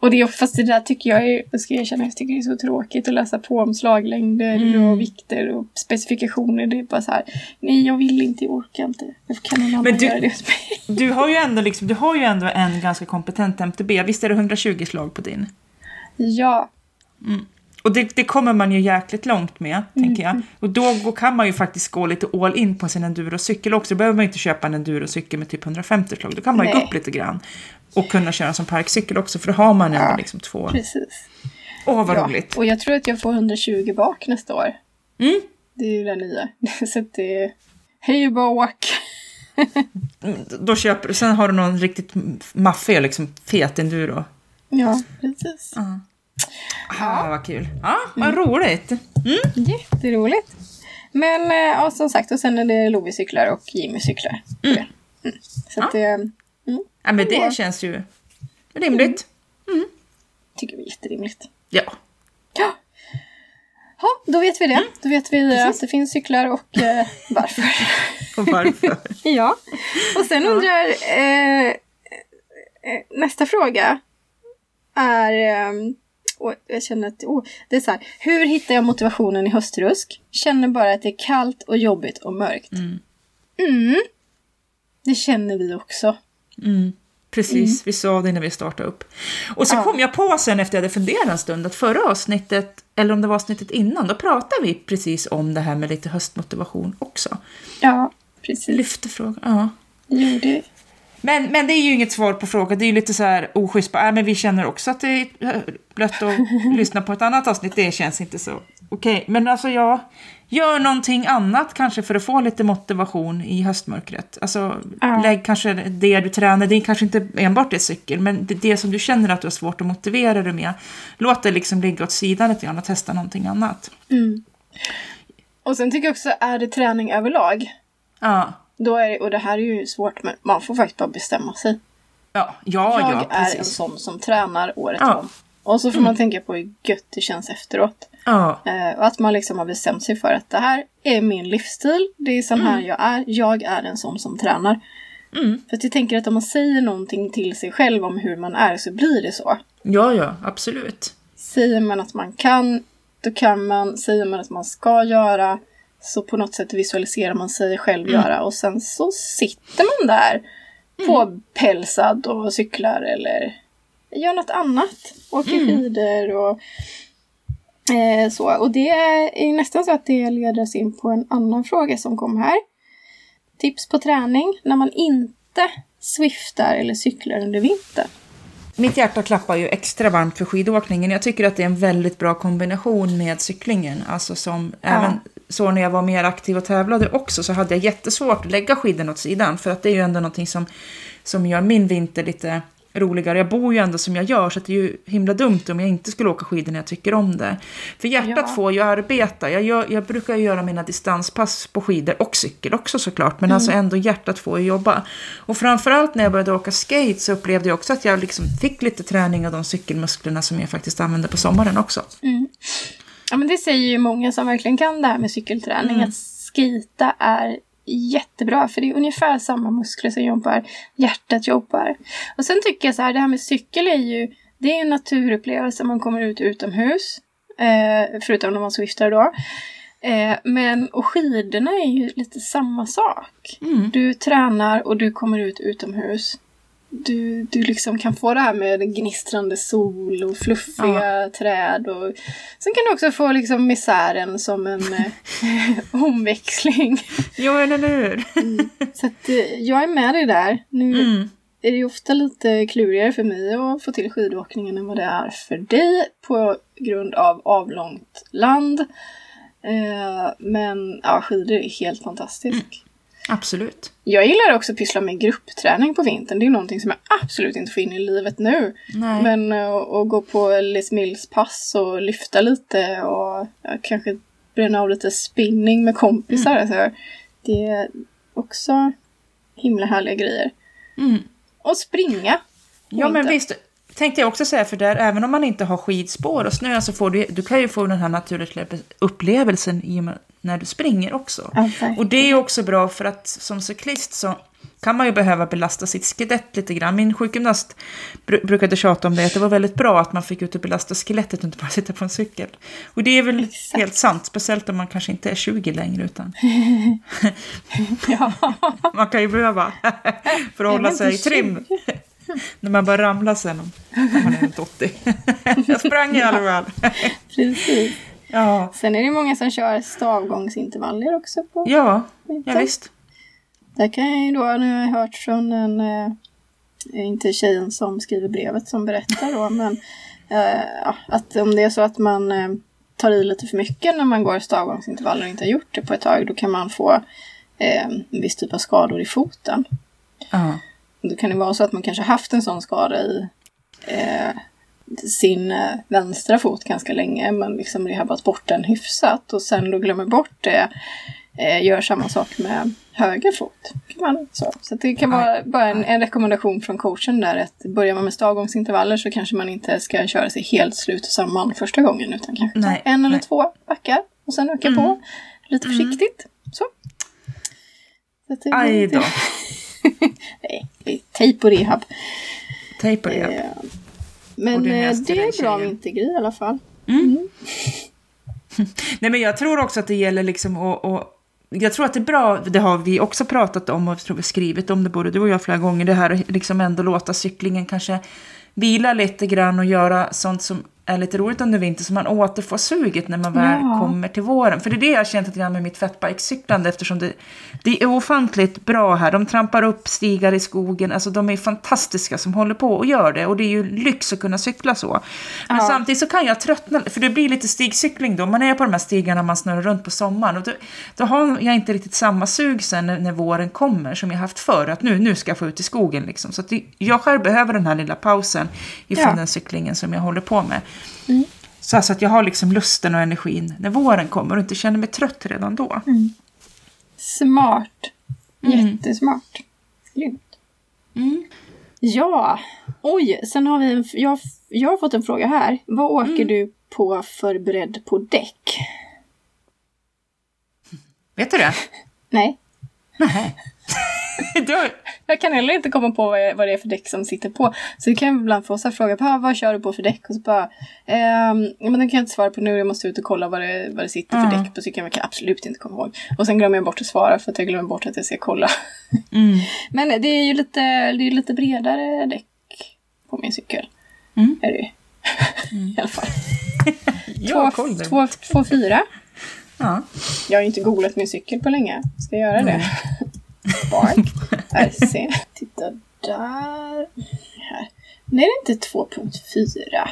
Och det, är- fast det där tycker jag är, jag ska erkänna, jag tycker det är så tråkigt att läsa på om slaglängder Mm. och vikter och specifikationer. Det är bara så här, nej jag vill inte, jag orkar inte. Jag kan någon annan du- göra det. [laughs] Du har ju ändå, liksom, du har ju ändå en ganska kompetent MTB. Visst är det 120 slag på din? Ja, Och det, det kommer man ju jäkligt långt med, tänker jag. Och då kan man ju faktiskt gå lite all in på sin endurocykel också. Då behöver man inte köpa en endurocykel med typ 150 slag. Då kan man ju gå Nej. upp lite grann. Och kunna köra som parkcykel också, för då har man ändå Ja. liksom två. Precis. Åh, vad Ja, roligt. och jag tror att jag får 120 bak nästa år. Mm. Det är ju det nya. [laughs] Så det är hej och bak. [laughs] Då köper sen har du någon riktigt maffig, liksom fet enduro. Ja, precis. Ja. Ah, vad kul. Ja, vad roligt. Jätteroligt. Men eh, ja, som sagt, och sen är det Lovi-cyklar och Jimmy-cyklar. Mm. Mm. Så att det mm, Ja, men Ja. det känns ju rimligt. tycker vi är jätterimligt. Ja. Ja. Ja, då vet vi det. Då vet vi eh, att det finns cyklar och eh, [laughs] varför. Och varför? [laughs] ja. Och sen undrar eh, eh, nästa fråga är eh, och jag känner att oh, det är så här. Hur hittar jag motivationen i höstrusk? Känner bara att det är kallt och jobbigt och mörkt. Mm. Mm. Det känner vi också. Mm. Precis, vi sa det när vi startade upp. Och så Ja. kom jag på sen efter jag hade funderat en stund att förra avsnittet, eller om det var avsnittet innan, då pratade vi precis om det här med lite höstmotivation också. Ja, precis. Lyfte frågan, ja. Det vi. Men, men det är ju inget svar på frågan, det är ju lite så här oschysst, bara, äh, men vi känner också att det är äh, blött att [laughs] lyssna på ett annat avsnitt, det känns inte så okej. Men alltså jag gör någonting annat kanske för att få lite motivation i höstmörkret. Alltså Ja. lägg kanske det du tränar, det är kanske inte enbart är cykel, men det, det som du känner att du har svårt att motivera dig med, låt det liksom ligga åt sidan lite grann och testa någonting annat. Mm. Och sen tycker jag också, är det träning överlag? Ja, Då är det, och det här är ju svårt, men man får faktiskt bara bestämma sig. ja, ja, jag ja är en sån som tränar året Ja. om. Och så får man tänka på hur gött det känns efteråt. Ja, Eh, och att man liksom har bestämt sig för att det här är min livsstil. Det är sån här jag är. Jag är en sån som tränar. mm. För att jag tänker att om man säger någonting till sig själv om hur man är så blir det så. ja, ja, absolut. Säger man att man kan, då kan man. Säger man att man ska göra, så på något sätt visualiserar man sig själv göra. Och sen så sitter man där påpälsad och cyklar eller gör något annat. Åker skidor och eh, så. Och det är nästan så att det leder oss in på en annan fråga som kom här. Tips på träning när man inte swiftar eller cyklar under vintern. Mitt hjärta klappar ju extra varmt för skidåkningen. Jag tycker att det är en väldigt bra kombination med cyklingen. Alltså som även så när jag var mer aktiv och tävlade också så hade jag jättesvårt att lägga skidorna åt sidan. För att det är ju ändå någonting som, som gör min vinter lite roligare. Jag bor ju ändå som jag gör så det är ju himla dumt om jag inte skulle åka skidor när jag tycker om det. För hjärtat Ja. får ju arbeta. Jag, gör, jag brukar ju göra mina distanspass på skidor och cykel också såklart. Men alltså ändå hjärtat får ju jobba. Och framförallt när jag började åka skate så upplevde jag också att jag liksom fick lite träning av de cykelmusklerna som jag faktiskt använder på sommaren också. Ja men det säger ju många som verkligen kan det här med cykelträning. Mm. Att skita är jättebra för det är ungefär samma muskler som jobbar. Hjärtat jobbar. Och sen tycker jag så här, det här med cykel är ju det är en naturupplevelse. Man kommer ut utomhus. Eh, förutom när man swiftar då. Eh, men och skidorna är ju lite samma sak. Mm. Du tränar och du kommer ut utomhus. Du, du liksom kan få det här med gnistrande sol och fluffiga träd. Och... Sen kan du också få liksom misären som en [laughs] eh, omväxling. Jo, eller hur? Så att, eh, jag är med dig där. Nu Mm. är det ju ofta lite klurigare för mig att få till skidåkningen än vad det är för dig på grund av avlångt land. Eh, men ja, skidor är helt fantastiskt. Absolut. Jag gillar också att pyssla med gruppträning på vintern. Det är någonting som jag absolut inte får in i livet nu. Nej. Men eh, att gå på Les Mills pass och lyfta lite och kanske bränna av lite spinning med kompisar. Mm. Alltså, det är också himla härliga grejer. Mm. Och springa. Ja, men visst. Tänkte jag också säga, för där, även om man inte har skidspår och snö så får du, du kan ju få den här naturliga upplevelsen i och med när du springer också. Verkligen. Och det är också bra för att som cyklist så kan man ju behöva belasta sitt skelett lite grann. Min sjukgymnast br- brukade tjata om det, att det var väldigt bra att man fick ut och belasta skelettet och inte bara sitta på en cykel. Och det är väl Exakt. helt sant, speciellt om man kanske inte är 20 längre utan [laughs] [laughs] man kan ju behöva [laughs] för att hålla sig i trim. När man bara ramlar sen om man är runt 80. jag sprang i alla fall. Precis. Ja, Sen är det många som kör stavgångsintervaller också på ja, ja visst. Där kan jag ju då, nu har jag hört från en, eh, inte tjejen som skriver brevet som berättar då, men ja, att om det är så att man eh, tar i lite för mycket när man går stavgångsintervaller och inte har gjort det på ett tag, då kan man få eh, en viss typ av skador i foten. Ja. Då kan det vara så att man kanske haft en sån skada i sin eh, vänstra fot ganska länge men liksom rehabbat bort den hyfsat och sen då glömmer bort det. Eh, gör samma sak med höger fot. Kan man, så så det kan vara bara en, en rekommendation från coachen där att börjar man med stavgångsintervaller så kanske man inte ska köra sig helt slut och samman första gången utan kanske Nej, en eller nej. två backar och sen öka på lite försiktigt. Så. så att det, Aj då. [laughs] Nej, det är tejp och rehab. Tejp på det. Eh, Men det eh, det är bra tjejen. vintergrej i alla fall. [laughs] Nej, men jag tror också att det gäller liksom att... att jag tror att det är bra, det har vi också pratat om och tror vi skrivit om det både du och jag flera gånger, det här liksom ändå låta cyklingen kanske vila lite grann och göra sånt som är lite roligt under vintern så man återfår suget när man väl Ja. kommer till våren. För det är det jag har känt lite grann med mitt fatbike-cyklande eftersom det, det är ofantligt bra här. De trampar upp stigar i skogen, alltså de är fantastiska som håller på och gör det och det är ju lyx att kunna cykla så. Men Ja. samtidigt så kan jag tröttna, för det blir lite stigcykling då, man är på de här stigarna man snurrar runt på sommaren och då, då har jag inte riktigt samma sug sen när, när våren kommer som jag haft förr, att nu, nu ska jag få ut i skogen liksom. Så det, jag själv behöver den här lilla pausen ifrån Ja. den cyklingen som jag håller på med. Så alltså att jag har liksom lusten och energin när våren kommer och inte känner mig trött redan då. Smart. Mm. Jättesmart. Grymt. Mm. Ja, oj, sen har vi en, jag, jag har fått en fråga här. Vad åker Mm. du på för bredd på däck? Vet du det? [laughs] Nej, Nej. [laughs] jag kan heller inte komma på vad, jag, vad det är för däck som sitter på. Så det kan jag ibland få så här fråga, "Pa, vad kör du på för däck? Och så bara, ehm, ja, men den kan jag inte svara på nu, jag måste ut och kolla vad det, vad det sitter för Ja. däck på cykeln. Jag kan absolut inte komma ihåg. Och sen glömmer jag bort att svara för att jag glömmer bort att jag ska kolla. mm. [laughs] Men det är ju lite, det är lite bredare däck på min cykel. Mm. Är det ju. [laughs] I alla fall. Koll två, två, två, fyra. Ja. Jag har ju inte googlat min cykel på länge. Ska jag göra det? Spark. RC. Titta där. Här. Nej, det är inte 2.4.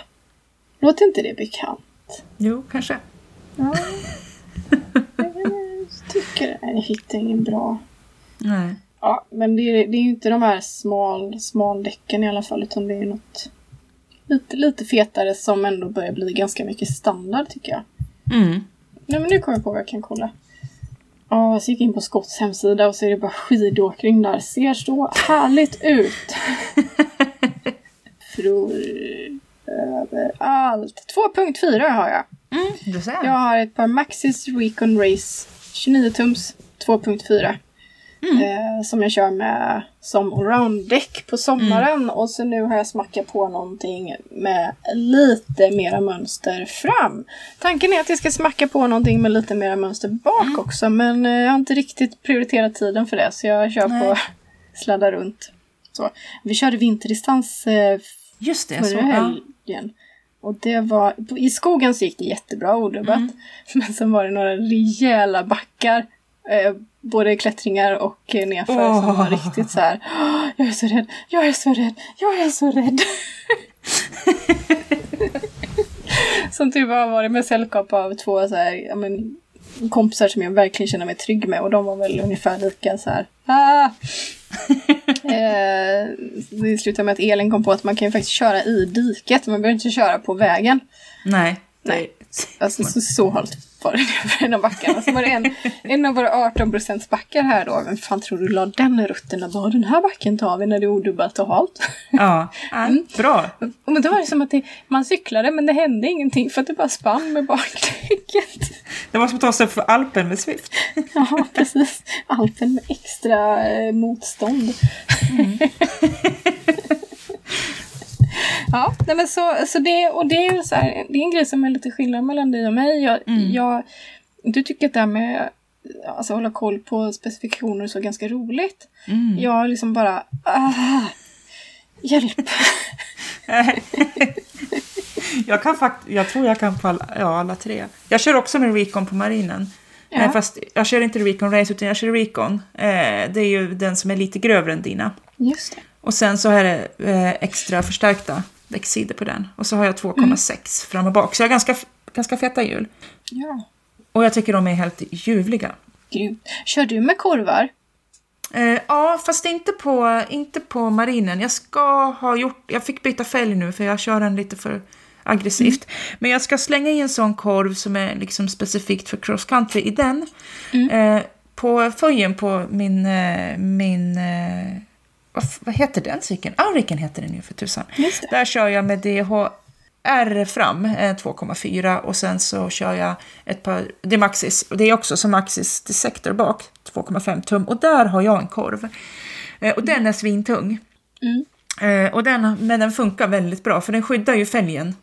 Låter inte det bekant? Jo, kanske. Ja. Jag tycker Jag hittar ingen bra. Nej. Ja, men det är, det är ju inte de här smal, smaldäcken i alla fall, utan det är något lite, lite fetare som ändå börjar bli ganska mycket standard tycker jag. Mm. Nej men nu kommer jag på vad jag kan kolla. Ja, jag gick in på Scotts hemsida och så är det bara skidåkning där. Ser så härligt ut! Från överallt. 2.4 har jag. Mm, du ser. Jag har ett par Maxis Recon Race 29 tums 2.4. Eh, som jag kör med som allround-däck på sommaren. Och så nu har jag smackat på någonting med lite mera mönster fram. Tanken är att jag ska smacka på någonting med lite mera mönster bak också. Men eh, jag har inte riktigt prioriterat tiden för det. Så jag kör Nej. [laughs] på sladda runt. Så. Vi körde vinterdistans eh, Just det. Förra ja. helgen. Och det var, I skogen så gick det jättebra odubbat. Mm. [laughs] Men sen var det några rejäla backar. Eh, både klättringar och eh, nerför som var riktigt så här. "Åh, Jag är så rädd, jag är så rädd, jag är så rädd. [laughs] som tur var var det med sällskap av två så här, ja, men, kompisar som jag verkligen känner mig trygg med. Och de var väl ungefär lika så här. Ah! [laughs] Eh, det slutade med att Elin kom på att man kan ju faktiskt köra i diket. Man behöver inte köra på vägen. Nej. Nej. Alltså så, så halt var det för en av backarna. Så var det en, en av våra 18 backar här då. Vem fan tror du la den rutten? och Bara, den här backen tar vi när det är odubbat och halt. Ja. ja. [laughs] Bra. Men då var det som att det, man cyklade men det hände ingenting för att det bara spann med bakdäcket. Det var som att ta sig för Alpen med Swift. [laughs] Ja, precis. Alpen med extra eh, motstånd. [laughs] ja, nej men så, så det, och det är så här, det är en grej som är lite skillnad mellan dig och mig. Jag, jag, du tycker att det här med alltså, hålla koll på specifikationer och så är ganska roligt. Mm. Jag liksom bara, ah, Hjälp! [laughs] jag, kan fakt jag tror jag kan på alla, ja, alla tre. Jag kör också med Recon på marinen. Ja. Fast jag kör inte Recon Race utan jag kör Recon. Eh, det är ju den som är lite grövre än dina. Just det. Och sen så är det eh, extra förstärkta däcksidor på den. Och så har jag 2,6 mm. fram och bak. Så jag har ganska, ganska feta hjul. Ja. Och jag tycker de är helt ljuvliga. Grymt. Kör du med korvar? Eh, ja, fast inte på, inte på marinen. Jag ska ha gjort... Jag fick byta fälg nu för jag kör den lite för aggressivt. Mm. Men jag ska slänga i en sån korv som är liksom specifikt för cross country i den. Mm. Eh, på föjen på min, eh, min eh, vad, vad, heter den cykeln? Auriken heter den ju för tusan. Där kör jag med DHR fram, 2,4 eh, och sen så kör jag ett par, det är Maxis, och det är också som Maxis Dissector bak, 2,5 tum och där har jag en korv. Eh, och den är svintung. Mm. Och den, men den funkar väldigt bra för den skyddar ju fälgen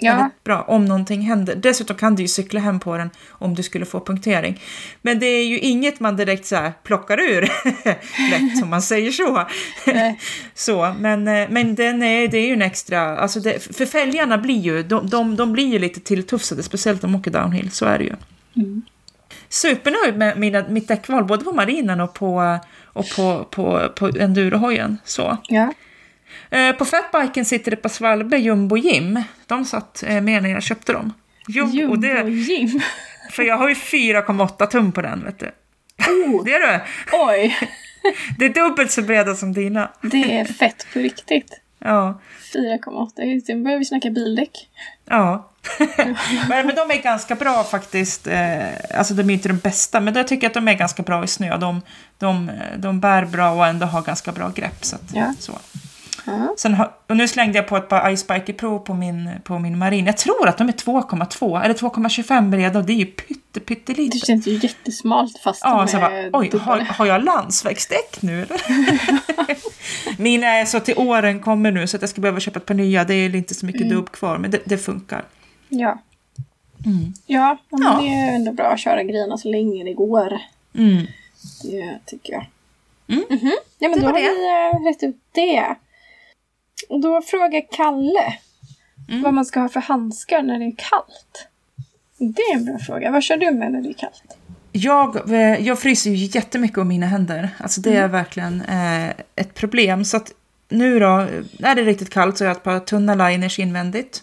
Ja. Väldigt bra om någonting händer. Dessutom kan du ju cykla hem på den om du skulle få punktering. Men det är ju inget man direkt så här plockar ur [laughs] lätt om man säger så. [laughs] så men, eh, men den är, det är ju en extra, alltså det, för fälgarna blir ju, de, de, de blir ju lite tilltufsade, speciellt om de åker downhill, så är det ju. Mm. Supernöjd med mina, mitt däckval, både på marinen och på, och på, på, på endurohojen. Så. Ja. Eh, på fatbiken sitter det på Svalbe Jumbo Jim. De satt eh, med när jag köpte dem. Jumbo, Jumbo det, Jim? [laughs] För jag har ju 4,8 tum på den, vet du. Oh. [laughs] Det är du! Oj! [laughs] Det är dubbelt så breda som dina. Det är fett på riktigt. Ja. 4,8. Sen börjar vi snacka bildäck. Ja. men, men de är ganska bra faktiskt. Eh, alltså de är inte de bästa, men jag tycker att de är ganska bra i snö. De, de, de bär bra och ändå har ganska bra grepp. Så, att, ja. så. Sen har, och nu slängde jag på ett par Ice Spiker Pro på min, på min marin. Jag tror att de är 2,2 eller 2,25 breda och det är ju pytte, pyttelite. Det känns ju jättesmalt fast ja, så bara, Oj, har, har jag landsvägsdäck nu eller? [laughs] Mina är så till åren kommer nu så att jag ska behöva köpa ett par nya. Det är inte så mycket mm. dubb kvar men det, det funkar. Ja. Mm. Ja, men ja. det är ändå bra att köra grejerna så länge det går. Mm. Det tycker jag. Mm. Mm -hmm. Ja, men det då har vi rätt ut det. Och då frågar Kalle mm. vad man ska ha för handskar när det är kallt. Det är en bra fråga. Vad kör du med när det är kallt? Jag, eh, jag fryser ju jättemycket om mina händer. Alltså det är mm. verkligen eh, ett problem. Så att nu då, när det är riktigt kallt så har jag ett par tunna liners invändigt.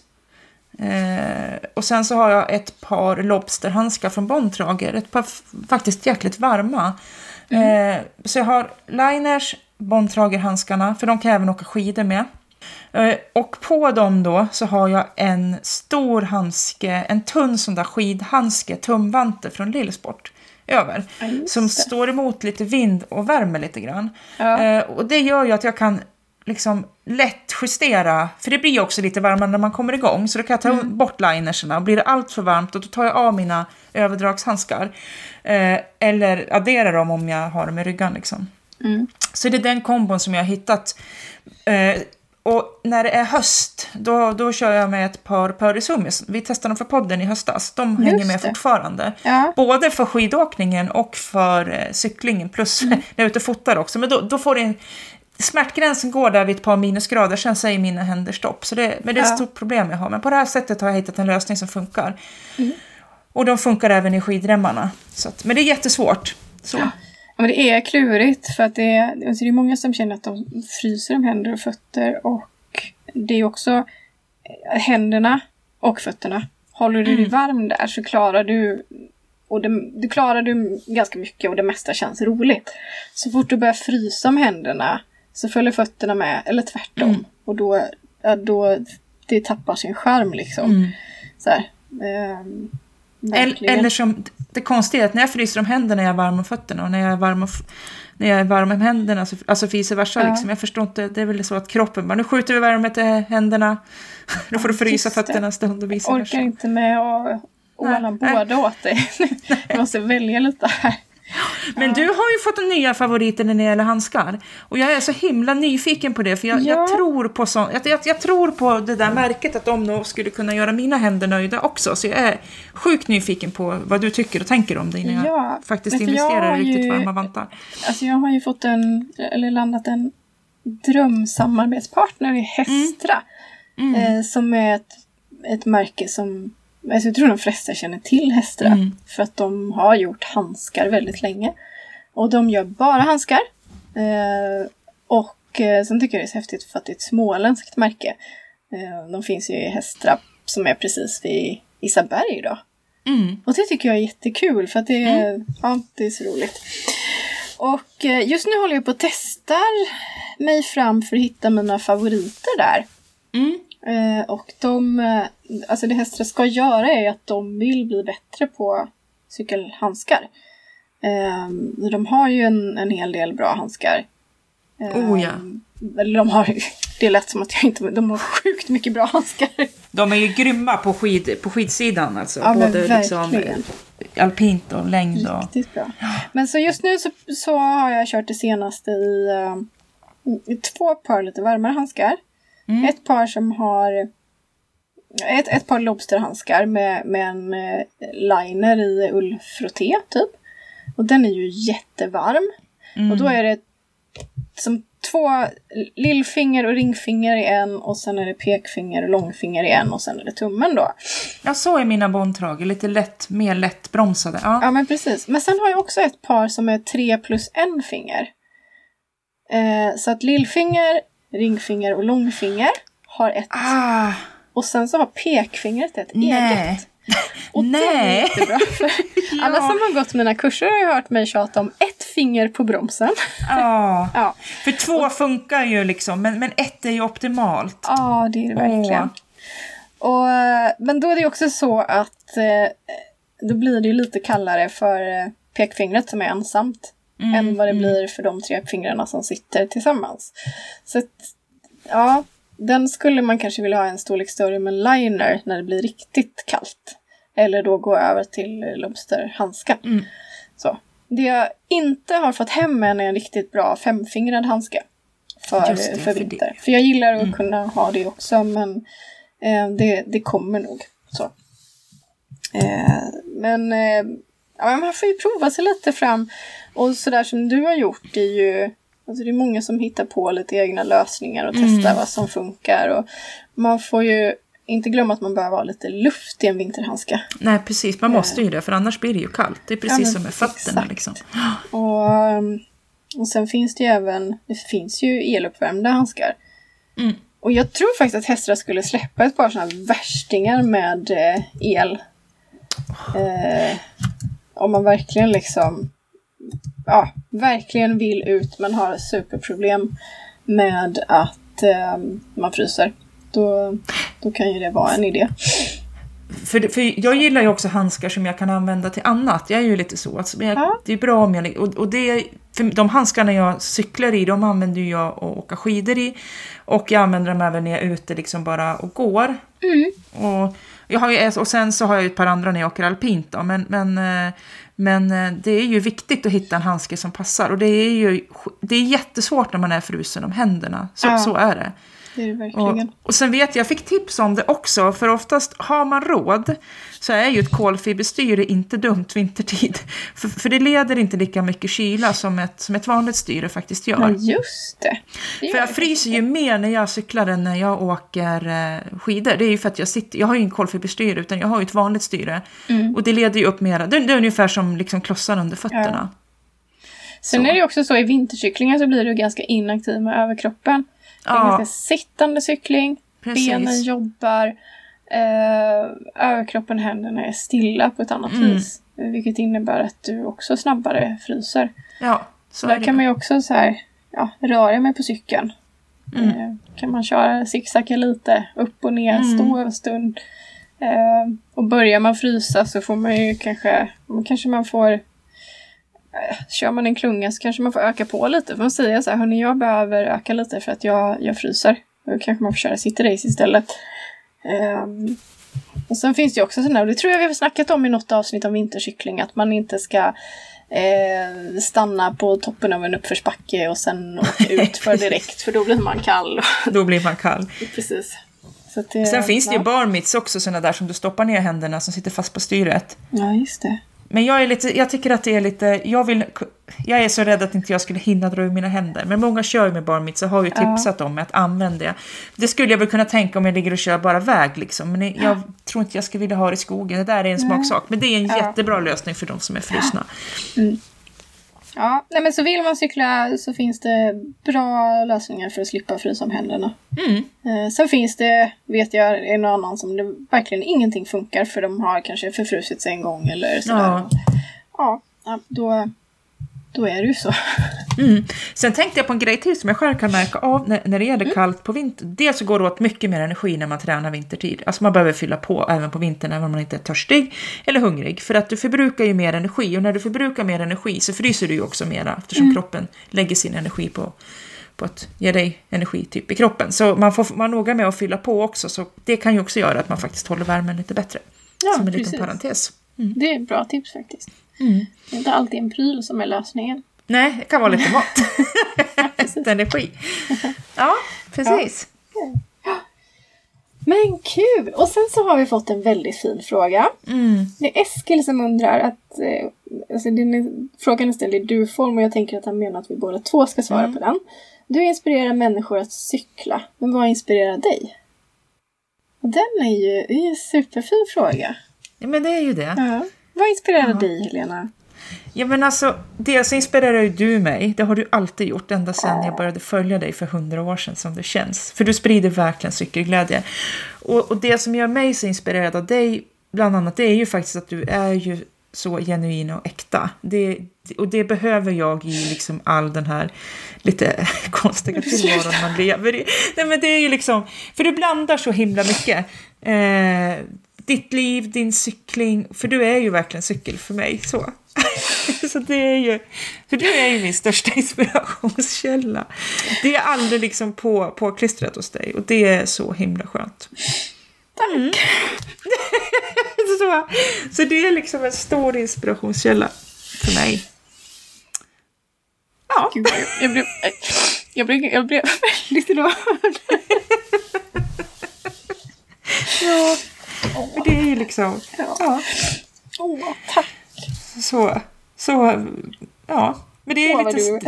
Eh, och sen så har jag ett par lobsterhandskar från Bontrager. Ett par faktiskt jäkligt varma. Mm. Eh, så jag har liners, Bontrager-handskarna, för de kan jag även åka skidor med. Eh, och på dem då så har jag en stor handske, en tunn sån där skidhandske, tumvante från Lillsport över. Ja, som står emot lite vind och värmer lite grann. Ja. Eh, och det gör ju att jag kan liksom lätt justera, för det blir ju också lite varmare när man kommer igång, så då kan jag ta mm. bort linerserna och blir det allt för varmt då tar jag av mina överdragshandskar. Eh, eller adderar dem om jag har dem i ryggan liksom. Mm. Så det är den kombon som jag har hittat. Eh, och när det är höst, då, då kör jag med ett par Pörisummis. Vi testade dem för podden i höstas. De Just hänger med det. fortfarande. Ja. Både för skidåkningen och för eh, cyklingen. Plus mm. [laughs] när jag är ute och fotar också. Men då, då får det en, Smärtgränsen går där vid ett par minusgrader, sen säger mina händer stopp. Så det, men det är ett ja. stort problem jag har. Men på det här sättet har jag hittat en lösning som funkar. Mm. Och de funkar även i skidremmarna. Så att, men det är jättesvårt. Så. Ja. Men det är klurigt för att det är, alltså det är många som känner att de fryser om händer och fötter och det är också eh, händerna och fötterna. Håller du dig mm. varm där så klarar du och det, du klarar du ganska mycket och det mesta känns roligt. Så fort du börjar frysa om händerna så följer fötterna med, eller tvärtom. Mm. Och då, då det tappar sin charm liksom. Mm. Så här, eh, eller som det konstiga är att när jag fryser om händerna är jag varm om fötterna och när jag är varm om, när jag är varm om händerna, så, alltså vice versa. Ja. Liksom. Jag förstår inte, det är väl så att kroppen bara, nu skjuter vi värme till händerna, [laughs] då får du frysa fötterna en stund och vice versa. Jag orkar inte med att ordna båda åt dig. [laughs] jag måste välja lite här. Men du har ju fått en nya favoriter när det gäller handskar. Och jag är så himla nyfiken på det, för jag, ja. jag tror, på så, jag, jag, jag, tror på det där märket, att de nog skulle kunna göra mina händer nöjda också. Så jag är sjukt nyfiken på vad du tycker och tänker om det innan ja. jag faktiskt investerar i riktigt ju, varma vantar. Alltså jag har ju fått en, eller landat en drömsamarbetspartner är Hestra. Mm. Eh, som är ett, ett märke som alltså jag tror de flesta känner till Hestra. Mm. För att de har gjort handskar väldigt länge. Och de gör bara handskar. Eh, och eh, sen tycker jag det är så häftigt för att det är ett småländskt märke. Eh, de finns ju i Hestra som är precis vid Isaberg då. Mm. Och det tycker jag är jättekul för att det är, ja, det är så roligt. Och eh, just nu håller jag på och testar mig fram för att hitta mina favoriter där. Mm. Eh, och de, alltså det Hestra ska göra är att de vill bli bättre på cykelhandskar. Eh, de har ju en, en hel del bra handskar. Eh, Oh ja. Eller de har, [laughs] det lät som att jag inte, de har sjukt mycket bra handskar. De är ju grymma på, skid, på skidsidan alltså. Ja, men Både liksom verkligen. alpint och längd och... Riktigt bra. Men så just nu så, så har jag kört det senaste i, eh, i två par lite varmare handskar. Mm. Ett par som har ett, ett par lobsterhandskar med, med en eh, liner i ullfrotté typ. Och den är ju jättevarm. Mm. Och då är det som två lillfinger och ringfinger i en och sen är det pekfinger och långfinger i en och sen är det tummen då. Ja, så är mina bondtrager. Lite lätt, mer lätt bromsade. Ja. Ja men precis. Men sen har jag också ett par som är tre plus en finger. Eh, så att lillfinger, ringfinger och långfinger har ett. Ah, Och sen så har pekfingret ett nej. eget. [laughs] Och det är Nej. jättebra. För [laughs] alla som har gått mina kurser har ju hört mig tjata om ett finger på bromsen. Ja. [laughs] Ja, För två funkar ju liksom, men, men ett är ju optimalt. ja det är det verkligen. Åh. Och, men då är det också så att eh, då blir det ju lite kallare för eh, pekfingret som är ensamt. Mm, än vad det mm. blir för de tre fingrarna som sitter tillsammans. Så att, ja, den skulle man kanske vilja ha en storlek större med liner när det blir riktigt kallt. Eller då gå över till lobsterhandskar. Mm. Så. Det jag inte har fått hem än är en riktigt bra femfingrad handske. För, det, för för vinter. det. För jag gillar att Mm. kunna ha det också men eh, det, det kommer nog. Så. Eh, men eh, ja, man får ju prova sig lite fram. Och sådär som du har gjort är ju Alltså det är många som hittar på lite egna lösningar och testar Mm. vad som funkar. Och man får ju inte glömma att man behöver ha lite luft i en vinterhandske. Nej, precis. Man måste ju det, för annars blir det ju kallt. Det är precis men som med fötterna. exakt. Liksom. Och, um, och sen finns det ju även, det finns ju eluppvärmda handskar. Mm. Och jag tror faktiskt att Hestra skulle släppa ett par sådana värstingar med eh, el. Eh, om man verkligen liksom, ja, verkligen vill ut men har superproblem med att eh, man fryser. Då, då kan ju det vara en idé. För, för jag gillar ju också handskar som jag kan använda till annat. Jag är ju lite så. Alltså, jag, Ja. Det är bra om jag... Och, och det, för de handskarna jag cyklar i, de använder jag att åka skidor i. Och jag använder dem även när jag är ute liksom bara och går. Mm. Och, jag har ju, och sen så har jag ett par andra när jag åker alpint. Då, men, men, eh, men eh, det är ju viktigt att hitta en handske som passar. Och det är ju det är jättesvårt när man är frusen om händerna. Så, Ja. så är det. Det är det Och, verkligen. och sen vet jag, jag fick tips om det också, för oftast har man råd så är ju ett kolfiberstyre inte dumt vintertid. [laughs] För, för det leder inte lika mycket kyla som ett, som ett vanligt styre faktiskt gör. Ja, just det. det För jag det fryser ju mer när jag cyklar än när jag åker eh, skidor. Det är ju för att jag sitter, jag har ju ingen kolfiberstyre utan jag har ju ett vanligt styre. Mm. Och det leder ju upp mera, det, det är ungefär som liksom klossar under fötterna. Sen Så. är det ju också så i vintercyklingar så blir du ganska inaktiv med överkroppen. Det är Ja. ganska sittande cykling. Precis. Benen jobbar. Eh, överkroppen, händerna är stilla på ett annat Mm. vis. Vilket innebär att du också snabbare fryser. Ja, så Så är där kan man ju också så här, ja, röra mig på cykeln. Mm. Eh, kan man köra zigzacka lite, upp och ner, Mm. stå en stund. Eh, och börjar man frysa så får man ju kanske, kanske man får Kör man en klunga så kanske man får öka på lite. För man säger så här, hörni jag behöver öka lite för att jag, jag fryser. Då kanske man får köra cityrace istället. Ehm, och sen finns det ju också sådana, och det tror jag vi har snackat om i något avsnitt om vintercykling, att man inte ska eh, stanna på toppen av en uppförsbacke och sen åka [laughs] ut för direkt, för då blir man kall. Då blir man kall. Precis. Det, Sen finns det ju ja. bar mitts också, sådana där som du stoppar ner händerna som sitter fast på styret. Ja, just det. Men jag, är lite, jag tycker att det är lite, jag, vill, jag är så rädd att inte jag skulle hinna dra ur mina händer. Men många kör ju med barmitt så har ju tipsat ja. om att använda det. Det skulle jag väl kunna tänka om jag ligger och kör bara väg liksom. Men jag ja. tror inte jag skulle vilja ha det i skogen. Det där är en smaksak. Men det är en ja. jättebra lösning för de som är frusna. Mm. Ja, nej men så vill man cykla så finns det bra lösningar för att slippa frysa om händerna. Mm. Eh, sen finns det, vet jag, en annan som det verkligen ingenting funkar för de har kanske förfrusit sig en gång eller sådär. Ja, ja då, då är det ju så. Mm. Sen tänkte jag på en grej till som jag själv kan märka av när, när det gäller mm. kallt på vintern. Dels så går det åt mycket mer energi när man tränar vintertid. Alltså man behöver fylla på även på vintern även om man inte är törstig eller hungrig. För att du förbrukar ju mer energi och när du förbrukar mer energi så fryser du ju också mera eftersom mm. kroppen lägger sin energi på på att ge dig energi typ i kroppen. Så man får vara noga med att fylla på också, så det kan ju också göra att man faktiskt håller värmen lite bättre. Ja, som en precis. liten parentes. Mm. Det är ett bra tips faktiskt. Mm. Det är inte alltid en pryl som är lösningen. Nej, det kan vara lite mat. [laughs] lite energi. Ja, precis. Ja. Men kul! Och sen så har vi fått en väldigt fin fråga. Mm. Det är Eskil som undrar att... Eh, alltså den frågan är ställd i du-form och jag tänker att han menar att vi båda två ska svara mm. på den. Du inspirerar människor att cykla, men vad inspirerar dig? Den är ju, är ju en superfin fråga. Ja, men det är ju det. Ja. Vad inspirerar ja. dig, Helena? Ja men alltså, dels inspirerar ju du mig. Det har du alltid gjort ända sedan jag började följa dig för hundra år sedan som det känns. För du sprider verkligen cykelglädje. Och, och det som gör mig så inspirerad av dig, bland annat, det är ju faktiskt att du är ju så genuin och äkta. Det, och det behöver jag i liksom all den här lite [laughs] konstiga tillvaron man lever i. Nej men det är ju liksom, för du blandar så himla mycket. Eh, ditt liv, din cykling, för du är ju verkligen cykel för mig. Så. [laughs] så det är ju, för du är ju min största inspirationskälla. Det är aldrig liksom på, påklistrat hos dig och det är så himla skönt. Tack! Mm. [laughs] så, så det är liksom en stor inspirationskälla för mig. Ja. Gud, jag, blev, jag, blev, jag blev väldigt rörd. [laughs] ja, för det är ju liksom... Ja. ja. Oh, tack! Så, så, ja. Men det är Åh, lite... Du...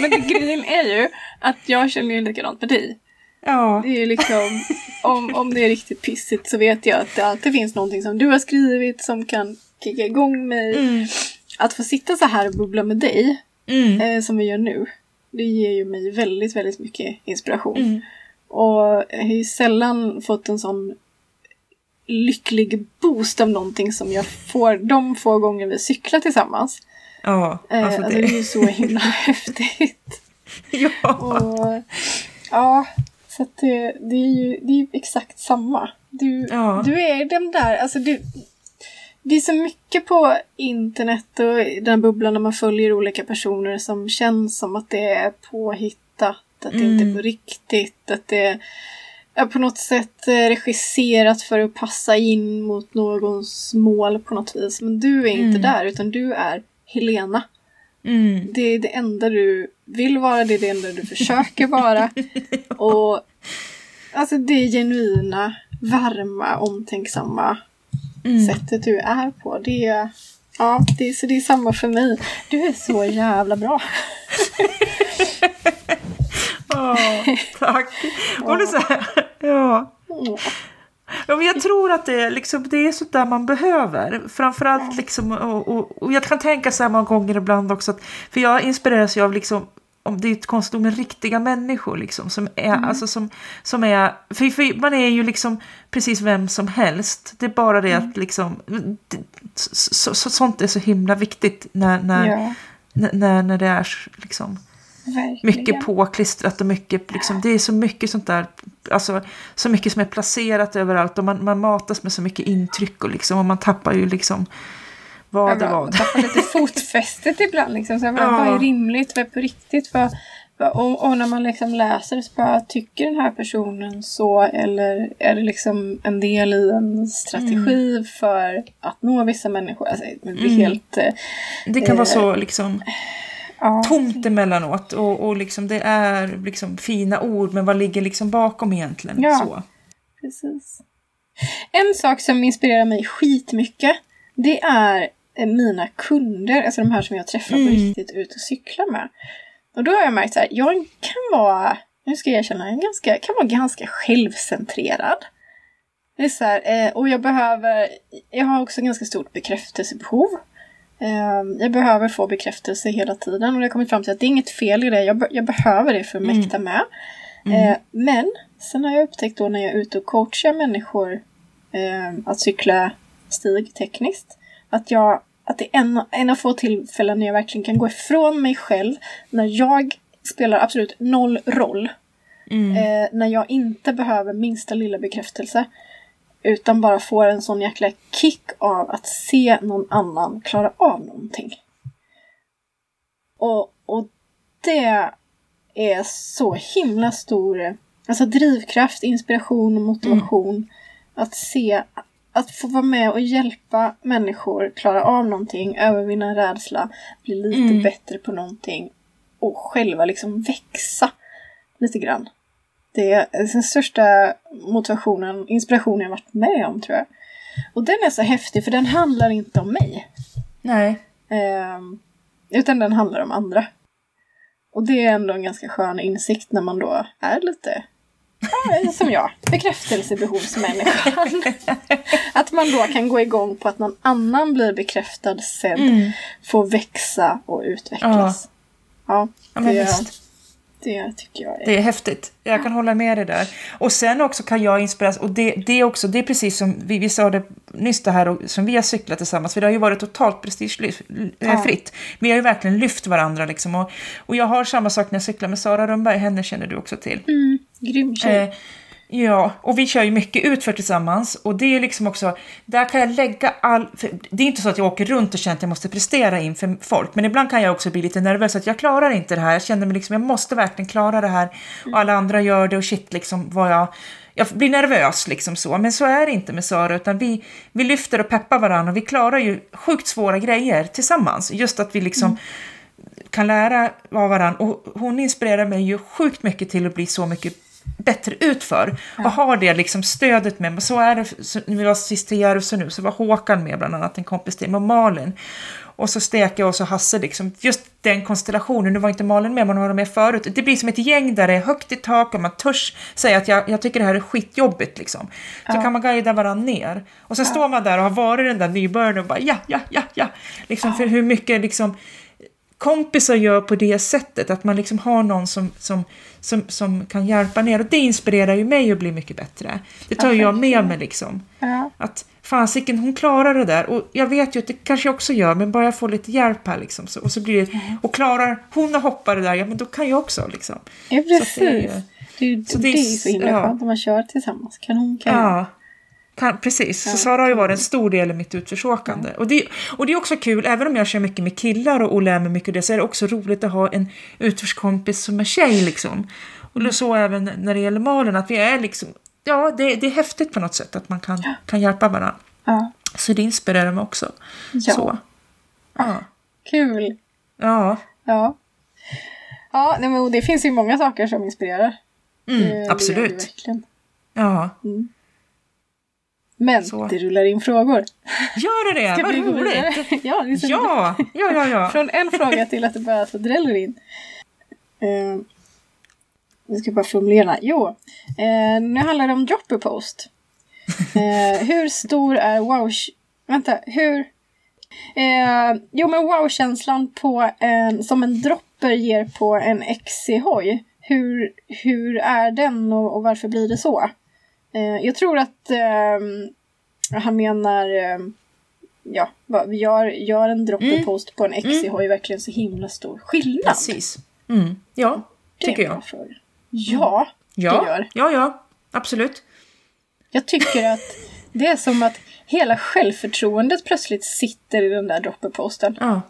[laughs] Men grejen är ju att jag känner ju likadant med dig. Ja. Det är ju liksom, om, om det är riktigt pissigt så vet jag att det alltid finns någonting som du har skrivit som kan kicka igång mig. Mm. Att få sitta så här och bubbla med dig, mm. eh, som vi gör nu, det ger ju mig väldigt, väldigt mycket inspiration. Mm. Och jag har ju sällan fått en sån lycklig boost av någonting som jag får de få gånger vi cyklar tillsammans. Ja, eh, alltså, alltså det... det är ju så himla [laughs] häftigt. ja. Och, ja, så att det, det är ju det är exakt samma. Du, ja. du är den där, alltså du, det är så mycket på internet och den bubblan när man följer olika personer som känns som att det är påhittat, att mm. det inte är mm. på riktigt, att det är på något sätt eh, regisserat för att passa in mot någons mål på något vis. Men du är inte mm. där utan du är Helena. Mm. Det är det enda du vill vara, det är det enda du försöker vara. [laughs] Och alltså det genuina, varma, omtänksamma mm. sättet du är på. Det är, ja, det är, så det är samma för mig. Du är så jävla bra. [laughs] oh, [laughs] tack. Och det så här, [laughs] ja. Ja, men jag tror att det, liksom, det är sånt där man behöver. Framförallt liksom, och, och, och jag kan tänka så här många gånger ibland också. Att, för jag inspireras ju av liksom, om det är ett konstigt ord, men riktiga människor liksom. Som är, mm. alltså, som, som är, för, för, man är ju liksom precis vem som helst. Det är bara det mm. att liksom, så, så, sånt är så himla viktigt när, när, ja. när, när det är liksom Verkligen. Mycket påklistrat och mycket, liksom, det är så mycket sånt där, alltså så mycket som är placerat överallt och man, man matas med så mycket intryck och liksom, och man tappar ju liksom vad det var. Man tappar lite [laughs] fotfästet ibland liksom, så bara, ja. vad är rimligt, vad är på riktigt, vad, och, och, när man liksom läser så bara, tycker den här personen så eller är det liksom en del i en strategi mm. för att nå vissa människor? Alltså, det mm. helt... Det kan eh, vara så liksom ja. tomt emellanåt och, och liksom det är liksom fina ord men vad ligger liksom bakom egentligen? Ja, så. precis. En sak som inspirerar mig skitmycket det är eh, mina kunder, alltså de här som jag träffar på Mm. riktigt ut och cyklar med. Och då har jag märkt så här, jag kan vara, nu ska jag erkänna, jag ganska, kan vara ganska självcentrerad. Det är så här, eh, och jag behöver, jag har också ganska stort bekräftelsebehov. Eh, jag behöver få bekräftelse hela tiden och det har kommit fram till att det är inget fel i det, jag, be- jag behöver det för att Mm. mäkta med. Eh, men sen har jag upptäckt då när jag är ute och coachar människor eh, att cykla stig tekniskt, att jag att det är en, en av få tillfällen när jag verkligen kan gå ifrån mig själv, när jag spelar absolut noll roll. Mm. Eh, när jag inte behöver minsta lilla bekräftelse. Utan bara får en sån jäkla kick av att se någon annan klara av någonting. Och, och det är så himla stor alltså drivkraft, inspiration och motivation. Att se, att få vara med och hjälpa människor klara av någonting, övervinna en rädsla, bli lite Mm. bättre på någonting och själva liksom växa lite grann. Det är den största motivationen, inspirationen jag varit med om tror jag. Och den är så häftig för den handlar inte om mig. Nej. Ehm, utan den handlar om andra. Och det är ändå en ganska skön insikt när man då är lite ja, som jag, bekräftelsebehovsmänniskan. [laughs] att man då kan gå igång på att någon annan blir bekräftad sen, Mm. får växa och utvecklas. Ja, Ja, det, visst. Det tycker jag är... Det är häftigt. Jag kan hålla med dig där. Och sen också kan jag inspireras, och det, det också, det är precis som vi, vi sa det nyss det här och, som vi har cyklat tillsammans, för det har ju varit totalt prestigefritt. Ja. Vi har ju verkligen lyft varandra liksom. Och, och jag har samma sak när jag cyklar med Sara Rönnberg, henne känner du också till. Mm, grym tjej. Eh, ja, och vi kör ju mycket utför tillsammans. Och det är liksom också, där kan jag lägga all, det är inte så att jag åker runt och känner att jag måste prestera inför folk, men ibland kan jag också bli lite nervös att jag klarar inte det här, jag känner mig liksom, jag måste verkligen klara det här. Och alla andra gör det och shit liksom vad jag jag blir nervös liksom så, men så är det inte med Sara utan vi, vi lyfter och peppar varandra och vi klarar ju sjukt svåra grejer tillsammans. Just att vi liksom kan lära av varandra. Och hon inspirerar mig ju sjukt mycket till att bli så mycket bättre utför och har det liksom stödet med mig. Så är det, så, när vi var sist i Järvsö nu så var Håkan med bland annat, en kompis till mig, och Malin. Och så Steka och så Hasse, liksom, just den konstellationen, nu var inte Malin med, men hon var med förut. Det blir som ett gäng där det är högt i tak och man törs säga att jag, jag tycker det här är skitjobbigt. Liksom. Så Ja. kan man guida varandra ner. Och så står man där och har varit den där nybörjaren och bara ja, ja, ja, ja. Liksom, För hur mycket liksom, kompisar gör på det sättet, att man liksom har någon som, som, som, som kan hjälpa ner. Och det inspirerar ju mig att bli mycket bättre. Det tar Ja, jag med mig liksom. Ja. Att fasiken, hon klarar det där. Och jag vet ju att det kanske jag också gör, men bara jag får lite hjälp här liksom. Så, och så blir det, och klarar hon att hoppa det där, ja men då kan jag också liksom. Ja, Så att det är ju- precis. Så det, det är är så himla ja. skönt om man kör tillsammans. Kanon, kanon. Ja, kan, precis. Så Sara har ju varit en stor del i mitt utförsåkande. Och, det, och det är också kul, även om jag kör mycket med killar och, och lär mig mycket av det, så är det också roligt att ha en utförskompis som är tjej liksom. Och så även när det gäller Malin, att vi är liksom, ja det, det är häftigt på något sätt att man kan, kan hjälpa varandra. Ja. Så det inspirerar mig också. Ja. Så. Ja. Kul. Ja. Ja. Ja, nej, men det finns ju många saker som inspirerar. Det- det Mm, det absolut. verkligen. Ja. Men Så. det rullar in frågor. Gör det det? Vad roligt! [laughs] Ja, det Ja, ja, ja, ja. Från en fråga till att det bara så dräller in. Uh, ska bara formulera. Jo, eh, nu handlar det om dropper post. Eh, hur stor är wow... Vänta, hur... Eh, jo, men wow-känslan på en, som en dropper ger på en XC-hoj. Hur, hur är den och, och varför blir det så? Eh, jag tror att eh, han menar... Eh, ja, gör, gör en dropper-post på en XC-hoj verkligen så himla stor skillnad? Precis. Mm. Ja, Det tycker jag. fråga. Ja, Ja, det gör. ja, ja, absolut. Jag tycker att det är som att hela självförtroendet plötsligt sitter i den där dropperposten. Ja,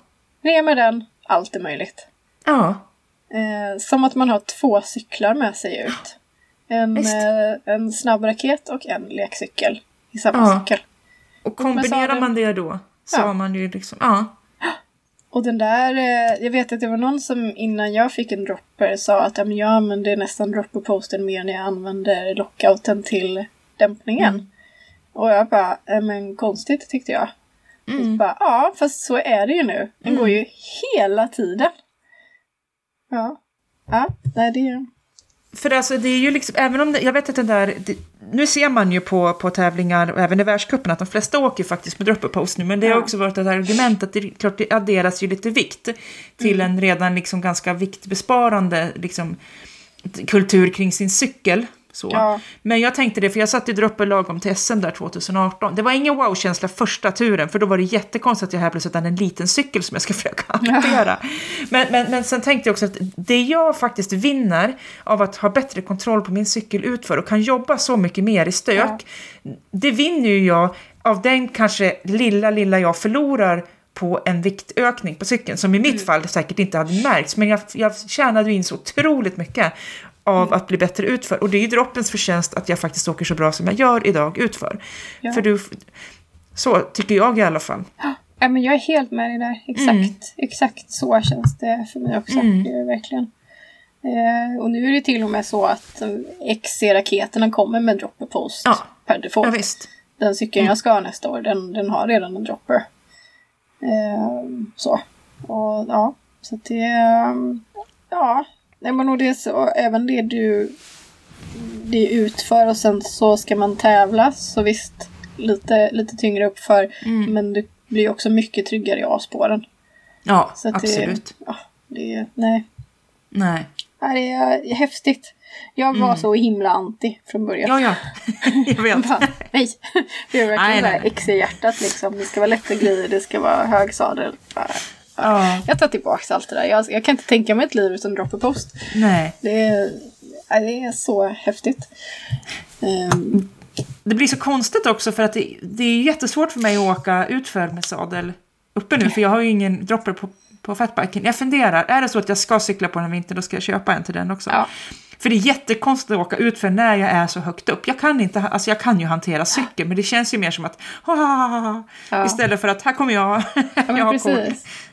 Ner med den, allt är möjligt. ja, Eh, som att man har två cyklar med sig ut. En, eh, en snabb raket och en lekcykel i samma Ja. cykel. och kombinerar du- man det då så Ja. har man ju liksom, ja, Och den där, eh, jag vet att det var någon som innan jag fick en dropper sa att ja, men jag använder nästan dropperposten mer när jag använder lockouten till dämpningen. Mm. Och jag bara, eh, men konstigt tyckte jag. Mm. Bara, ja, fast så är det ju nu. Den går ju hela tiden. Ja. Ja, nej det är... För alltså det är ju liksom, även om det, jag vet att den där, det, nu ser man ju på, på tävlingar och även i världscupen att de flesta åker faktiskt med drop post nu, men det har också varit ett argument att det, klart, det adderas ju lite vikt till mm. en redan liksom ganska viktbesparande liksom, kultur kring sin cykel. Så. Ja. Men jag tänkte det, för jag satt i droppe lagom till SM där 2018. Det var ingen wow-känsla första turen, för då var det jättekonstigt att jag här plötsligt hade en liten cykel som jag ska [laughs] försöka hantera. Ja. Men, men, men sen tänkte jag också att det jag faktiskt vinner av att ha bättre kontroll på min cykel utför och kan jobba så mycket mer i stök, ja. det vinner ju jag av den kanske lilla, lilla jag förlorar på en viktökning på cykeln, som i mitt mm. fall säkert inte hade märkts, men jag, jag tjänade in så otroligt mycket av mm. att bli bättre utför. Och det är ju droppens förtjänst att jag faktiskt åker så bra som jag gör idag utför. Ja. För du, så tycker jag i alla fall. Ja, men jag är helt med dig där. Exakt, mm. exakt så känns det för mig också. Mm. Verkligen. Eh, och nu är det till och med så att XC-raketerna kommer med dropper post ja. per default. Ja, visst. Den cykeln mm. jag ska ha nästa år, den, den har redan en dropper. Eh, så. Och ja, så det... Ja, Nej men och det är så, även det du det utför och sen så ska man tävla så visst lite, lite tyngre uppför mm. men du blir också mycket tryggare i A-spåren. Ja, så absolut. Det, ja, det, nej. Nej. Det är häftigt. Jag var mm. så himla anti från början. Ja, ja. [laughs] Jag vet. [laughs] Bara, nej. Det är verkligen nej, nej. i hjärtat liksom. Det ska vara lätta grejer, det ska vara hög sadel. Bara, Ja. Jag tar tillbaka allt det där. Jag, jag kan inte tänka mig ett liv utan drop post. Nej. Det är, det är så häftigt. Um. Det blir så konstigt också för att det, det är jättesvårt för mig att åka utför med sadel uppe nu. För jag har ju ingen dropper på, på fatbiken. Jag funderar, är det så att jag ska cykla på den vintern då ska jag köpa en till den också. Ja. För det är jättekonstigt att åka ut för när jag är så högt upp. Jag kan, inte, alltså jag kan ju hantera cykeln men det känns ju mer som att ja. istället för att här kommer jag, [laughs] ja, jag har.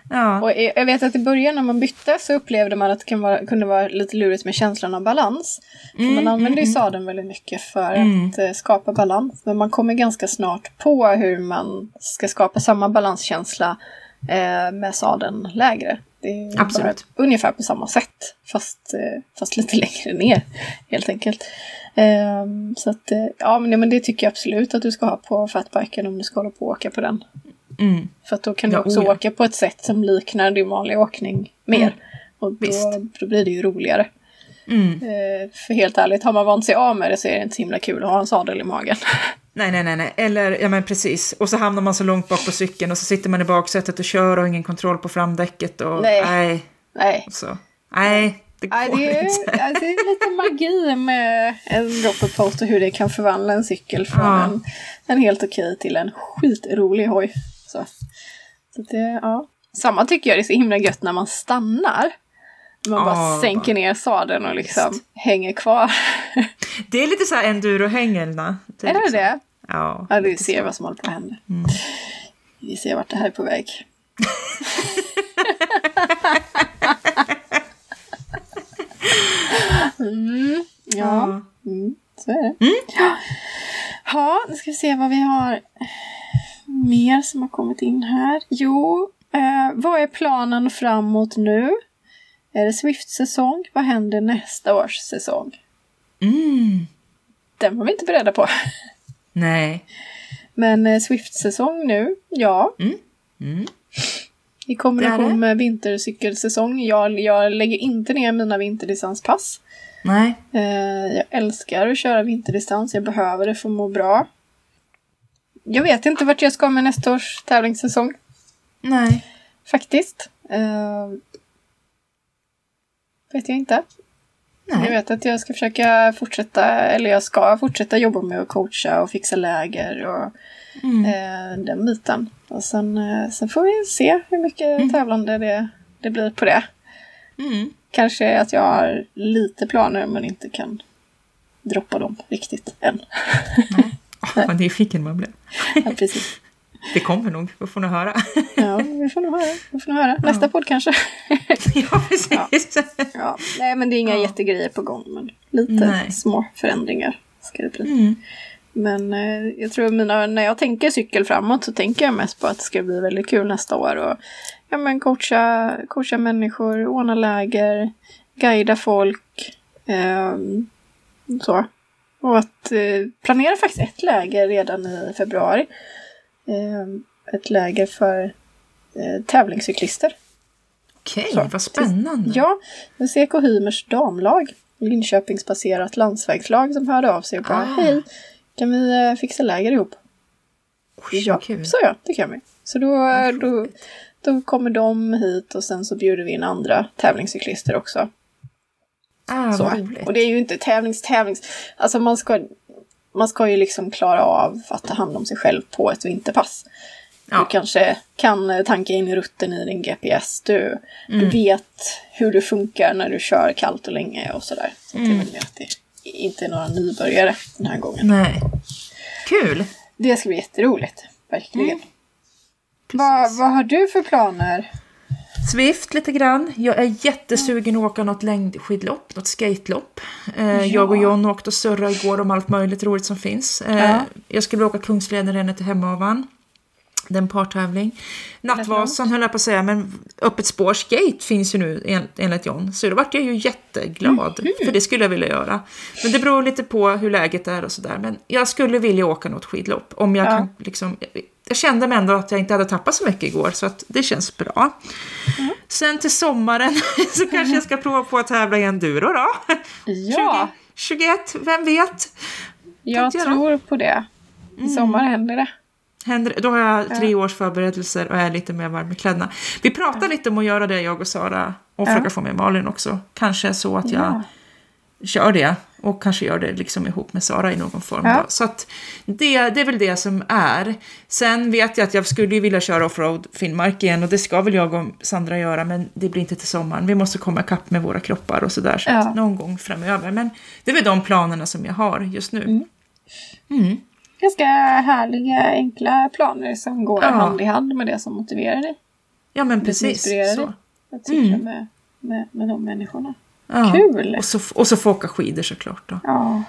Ja. Och jag vet att i början när man bytte så upplevde man att det vara, kunde vara lite lurigt med känslan av balans. Mm, man använder mm, ju sadeln väldigt mycket för mm. att eh, skapa balans. Men man kommer ganska snart på hur man ska skapa samma balanskänsla eh, med sadeln lägre. Det är Absolut. ungefär på samma sätt, fast, eh, fast lite [laughs] längre ner helt enkelt. Um, så att, eh, ja men, men det tycker jag absolut att du ska ha på fatbiken om du ska hålla på och åka på den. Mm. För att då kan du också oh, ja. åka på ett sätt som liknar din vanliga åkning mer. Mm. Och då, då blir det ju roligare. Mm. Uh, för helt ärligt, har man vant sig av med det så är det inte så himla kul att ha en sadel i magen. [laughs] Nej, nej, nej, nej. Eller, ja men precis. Och så hamnar man så långt bak på cykeln och så sitter man i baksätet och kör och har ingen kontroll på framdäcket och nej. Nej. Nej. Så, nej. Det, går det, är, inte. [laughs] Alltså, det är lite magi med en dropper post och hur det kan förvandla en cykel från ja. en, en helt okej till en skitrolig hoj. Så, så det, ja. Samma tycker jag det är så himla gött när man stannar. Man bara oh, sänker ner sadeln och liksom just. hänger kvar. [laughs] Det är lite så här enduro-hängelna. Är det liksom. det? Ja. ja vi ser så. vad som håller på att hända. Mm. Vi ser vart det här är på väg. [laughs] mm, ja, mm, så är det. Mm. Ja, nu ska vi se vad vi har mer som har kommit in här. Jo, eh, vad är planen framåt nu? Är det Swift-säsong? Vad händer nästa års säsong? Mm. Den var vi inte beredda på. Nej. Men eh, Swift-säsong nu, ja. Mm. Mm. I kombination med vintercykelsäsong. Jag, jag lägger inte ner mina vinterdistanspass. Nej. Eh, jag älskar att köra vinterdistans. Jag behöver det för att må bra. Jag vet inte vart jag ska med nästa års tävlingssäsong. Nej. Faktiskt. Vet jag inte. Nej. Jag vet att jag ska försöka fortsätta, eller jag ska fortsätta jobba med att coacha och fixa läger och mm. uh, den biten. Och sen, uh, sen får vi se hur mycket mm. tävlande det, det blir på det. Mm. Kanske att jag har lite planer men inte kan droppa dem riktigt än. Vad nyfiken man blev. [laughs] Ja, precis. Det kommer nog, vi får nog höra. Ja, vi får nog höra. Vi får nog höra. Nästa ja. podd kanske. [laughs] Ja, precis. Ja. ja. Nej, men det är inga ja. jättegrejer på gång. Men lite Nej. små förändringar ska det bli. Mm. Men eh, jag tror mina, när jag tänker cykel framåt så tänker jag mest på att det ska bli väldigt kul nästa år. Och, ja, men coacha, coacha människor, ordna läger, guida folk. Eh, så. Och att eh, planera faktiskt ett läger redan i februari. Eh, ett läger för eh, tävlingscyklister. Okej, Så. vad spännande. Ja, CK Hymers damlag. Linköpingsbaserat landsvägslag som hörde av sig och bara Ah. hej, kan vi eh, fixa läger ihop? Oj, Ja, kul. så ja, det kan vi. Så då, då, då kommer de hit och sen så bjuder vi in andra tävlingscyklister också. Ah, Så. roligt. Och det är ju inte tävlings, tävlings... Alltså man ska, man ska ju liksom klara av att ta hand om sig själv på ett vinterpass. Ja. Du kanske kan tanka in rutten i din GPS. Du, du Mm. vet hur det funkar när du kör kallt och länge och sådär. Så Mm. det är att det inte är några nybörjare den här gången. Nej. Kul. Det ska bli jätteroligt. Verkligen. Mm. Vad, vad har du för planer? Swift lite grann. Jag är jättesugen att åka något längdskidlopp, något skatelopp. Eh, Jag och John åkte och surrade igår om allt möjligt roligt som finns. Eh, Ja. Jag skulle åka Kungsleden till Hemavan. Det är en partävling. Nattvasan höll jag på att säga, men öppet spår skate finns ju nu en- enligt John. Så då vart jag ju jätteglad, för det skulle jag vilja göra. Men det beror lite på hur läget är och sådär. Men jag skulle vilja åka något skidlopp. Om jag Ja. kan liksom... Jag kände mig ändå att jag inte hade tappat så mycket igår, så att det känns bra. Sen till sommaren [laughs] så kanske jag ska prova på att tävla i enduro då. Ja, 20, 21, vem vet? jag tänkte jag tror på det. I sommar händer det. Händer, då har jag tre års förberedelser och är lite mer varm i kläderna. Vi pratade lite om att göra det, jag och Sara, och Ja. försöka få med Malin också. Kanske så att jag Ja. Kör det och kanske gör det liksom ihop med Sara i någon form. Ja. Så att det, det är väl det som är. Sen vet jag att jag skulle ju vilja köra offroad Finnmark igen och det ska väl jag och Sandra göra men det blir inte till sommaren. Vi måste komma ikapp med våra kroppar och sådär så Ja. att någon gång framöver. Men det är väl de planerna som jag har just nu. Mm. Mm. Ganska härliga, enkla planer som går Ja. hand i hand med det som motiverar dig. Ja men Det som precis. inspirerar Så. dig. Att cykla Mm. med, med, med de människorna. Ja. Kul! Och så, och så få åka skidor såklart då. Ja.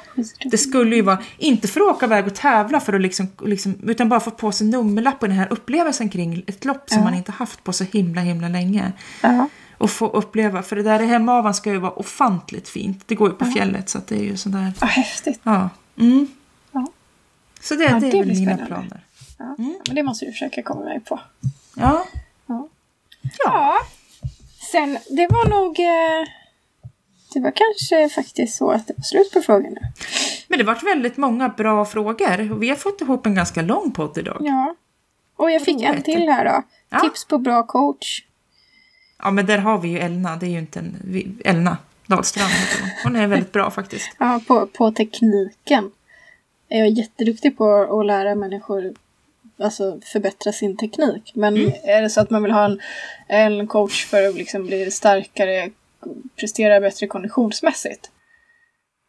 Det skulle ju vara, inte för att åka iväg och tävla för att liksom, liksom, utan bara få på sig nummerlapp på den här upplevelsen kring ett lopp som Ja. man inte haft på så himla himla länge. Ja. Och få uppleva, för det där i Hemavan ska ju vara ofantligt fint. Det går ju på fjället så det är ju sådär, ja, häftigt. ja. Mm. Så det, det det är väl mina planer. Mm. Men det måste vi försöka komma iväg på. Ja. Ja. Ja. Ja. Sen, det var nog... Eh, det var kanske faktiskt så att det var slut på frågorna. Men det varit väldigt många bra frågor och vi har fått ihop en ganska lång podd idag. Ja. Och jag fick en till här då. Ja. Tips på bra coach. Ja men där har vi ju Elna, det är ju inte en, Elna Dahlstrand heter hon. Hon är väldigt bra faktiskt. Ja, på, på tekniken. Jag är jätteduktig på att lära människor alltså förbättra sin teknik. Men Mm. är det så att man vill ha en, en coach för att liksom bli starkare, prestera bättre konditionsmässigt.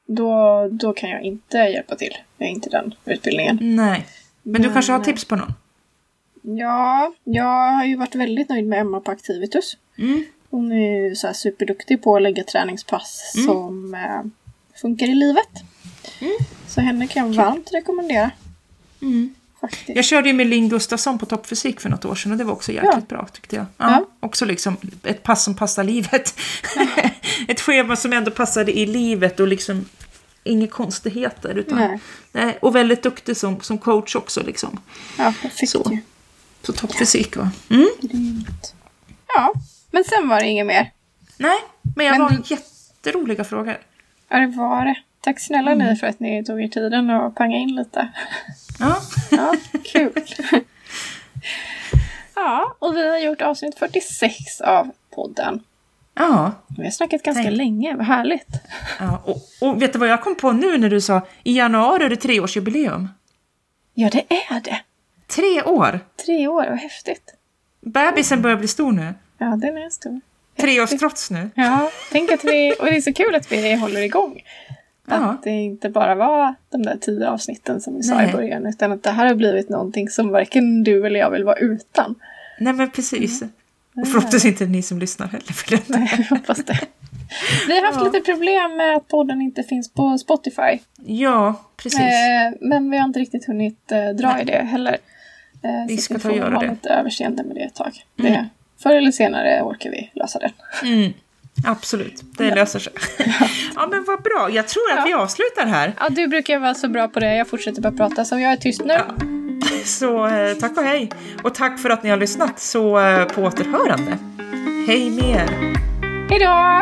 Då, då kan jag inte hjälpa till. Jag är inte den utbildningen. Nej. Men du kanske har Men- tips på någon? Ja, jag har ju varit väldigt nöjd med Emma på Activitus. Mm. Hon är ju så här superduktig på att lägga träningspass Mm. som eh, funkar i livet. Så henne kan jag varmt rekommendera. Mm. Faktiskt. Jag körde ju med Linn Gustafsson på toppfysik för något år sedan och det var också jäkligt bra tyckte jag. Ja, Ja. Också liksom ett pass som passar livet. [laughs] ett schema som ändå passade i livet och liksom inga konstigheter. Utan, Nej. nej, och väldigt duktig som, som coach också liksom. Ja, perfekt Så. ju. Så toppfysik va? Mm. Grymt. Ja, men sen var det inget mer. Nej, men jag Men var du- jätteroliga frågor. Ja, det var det. Tack snälla Mm. ni för att ni tog er tiden och pangade in lite. [laughs] Ja. Ja, kul. ja, och vi har gjort avsnitt 46 av podden. ja. Vi har snackat ganska Tänk. länge, vad härligt. ja. Och, och vet du vad jag kom på nu när du sa i januari är det treårsjubileum? Ja, det är det. Tre år! Tre år, vad häftigt. Bebisen börjar bli stor nu. Ja, den är stor. Treårstrots nu. Ja, tänk att vi, och det är så kul att vi håller igång. Ja. Att det inte bara var de där tio avsnitten som vi sa Nej. i början, utan att det här har blivit någonting som varken du eller jag vill vara utan. Nej men precis. Och förhoppningsvis inte ni som lyssnar heller. Nej, jag hoppas det. Vi har haft Ja. lite problem med att podden inte finns på Spotify. Ja, precis. Eh, men vi har inte riktigt hunnit eh, dra Nej. i det heller. Eh, Vi så ska vi ta får och göra ha det. lite överseende med det ett tag. Mm. Det, förr eller senare orkar vi lösa det. Mm, absolut, det löser sig. [laughs] ja, men vad bra. Jag tror att Ja. vi avslutar här. Ja, du brukar vara så bra på det. Jag fortsätter bara prata, så jag är tyst nu. Ja. Så eh, tack och hej. Och tack för att ni har lyssnat. Så eh, på återhörande. Hej med er. Hej då!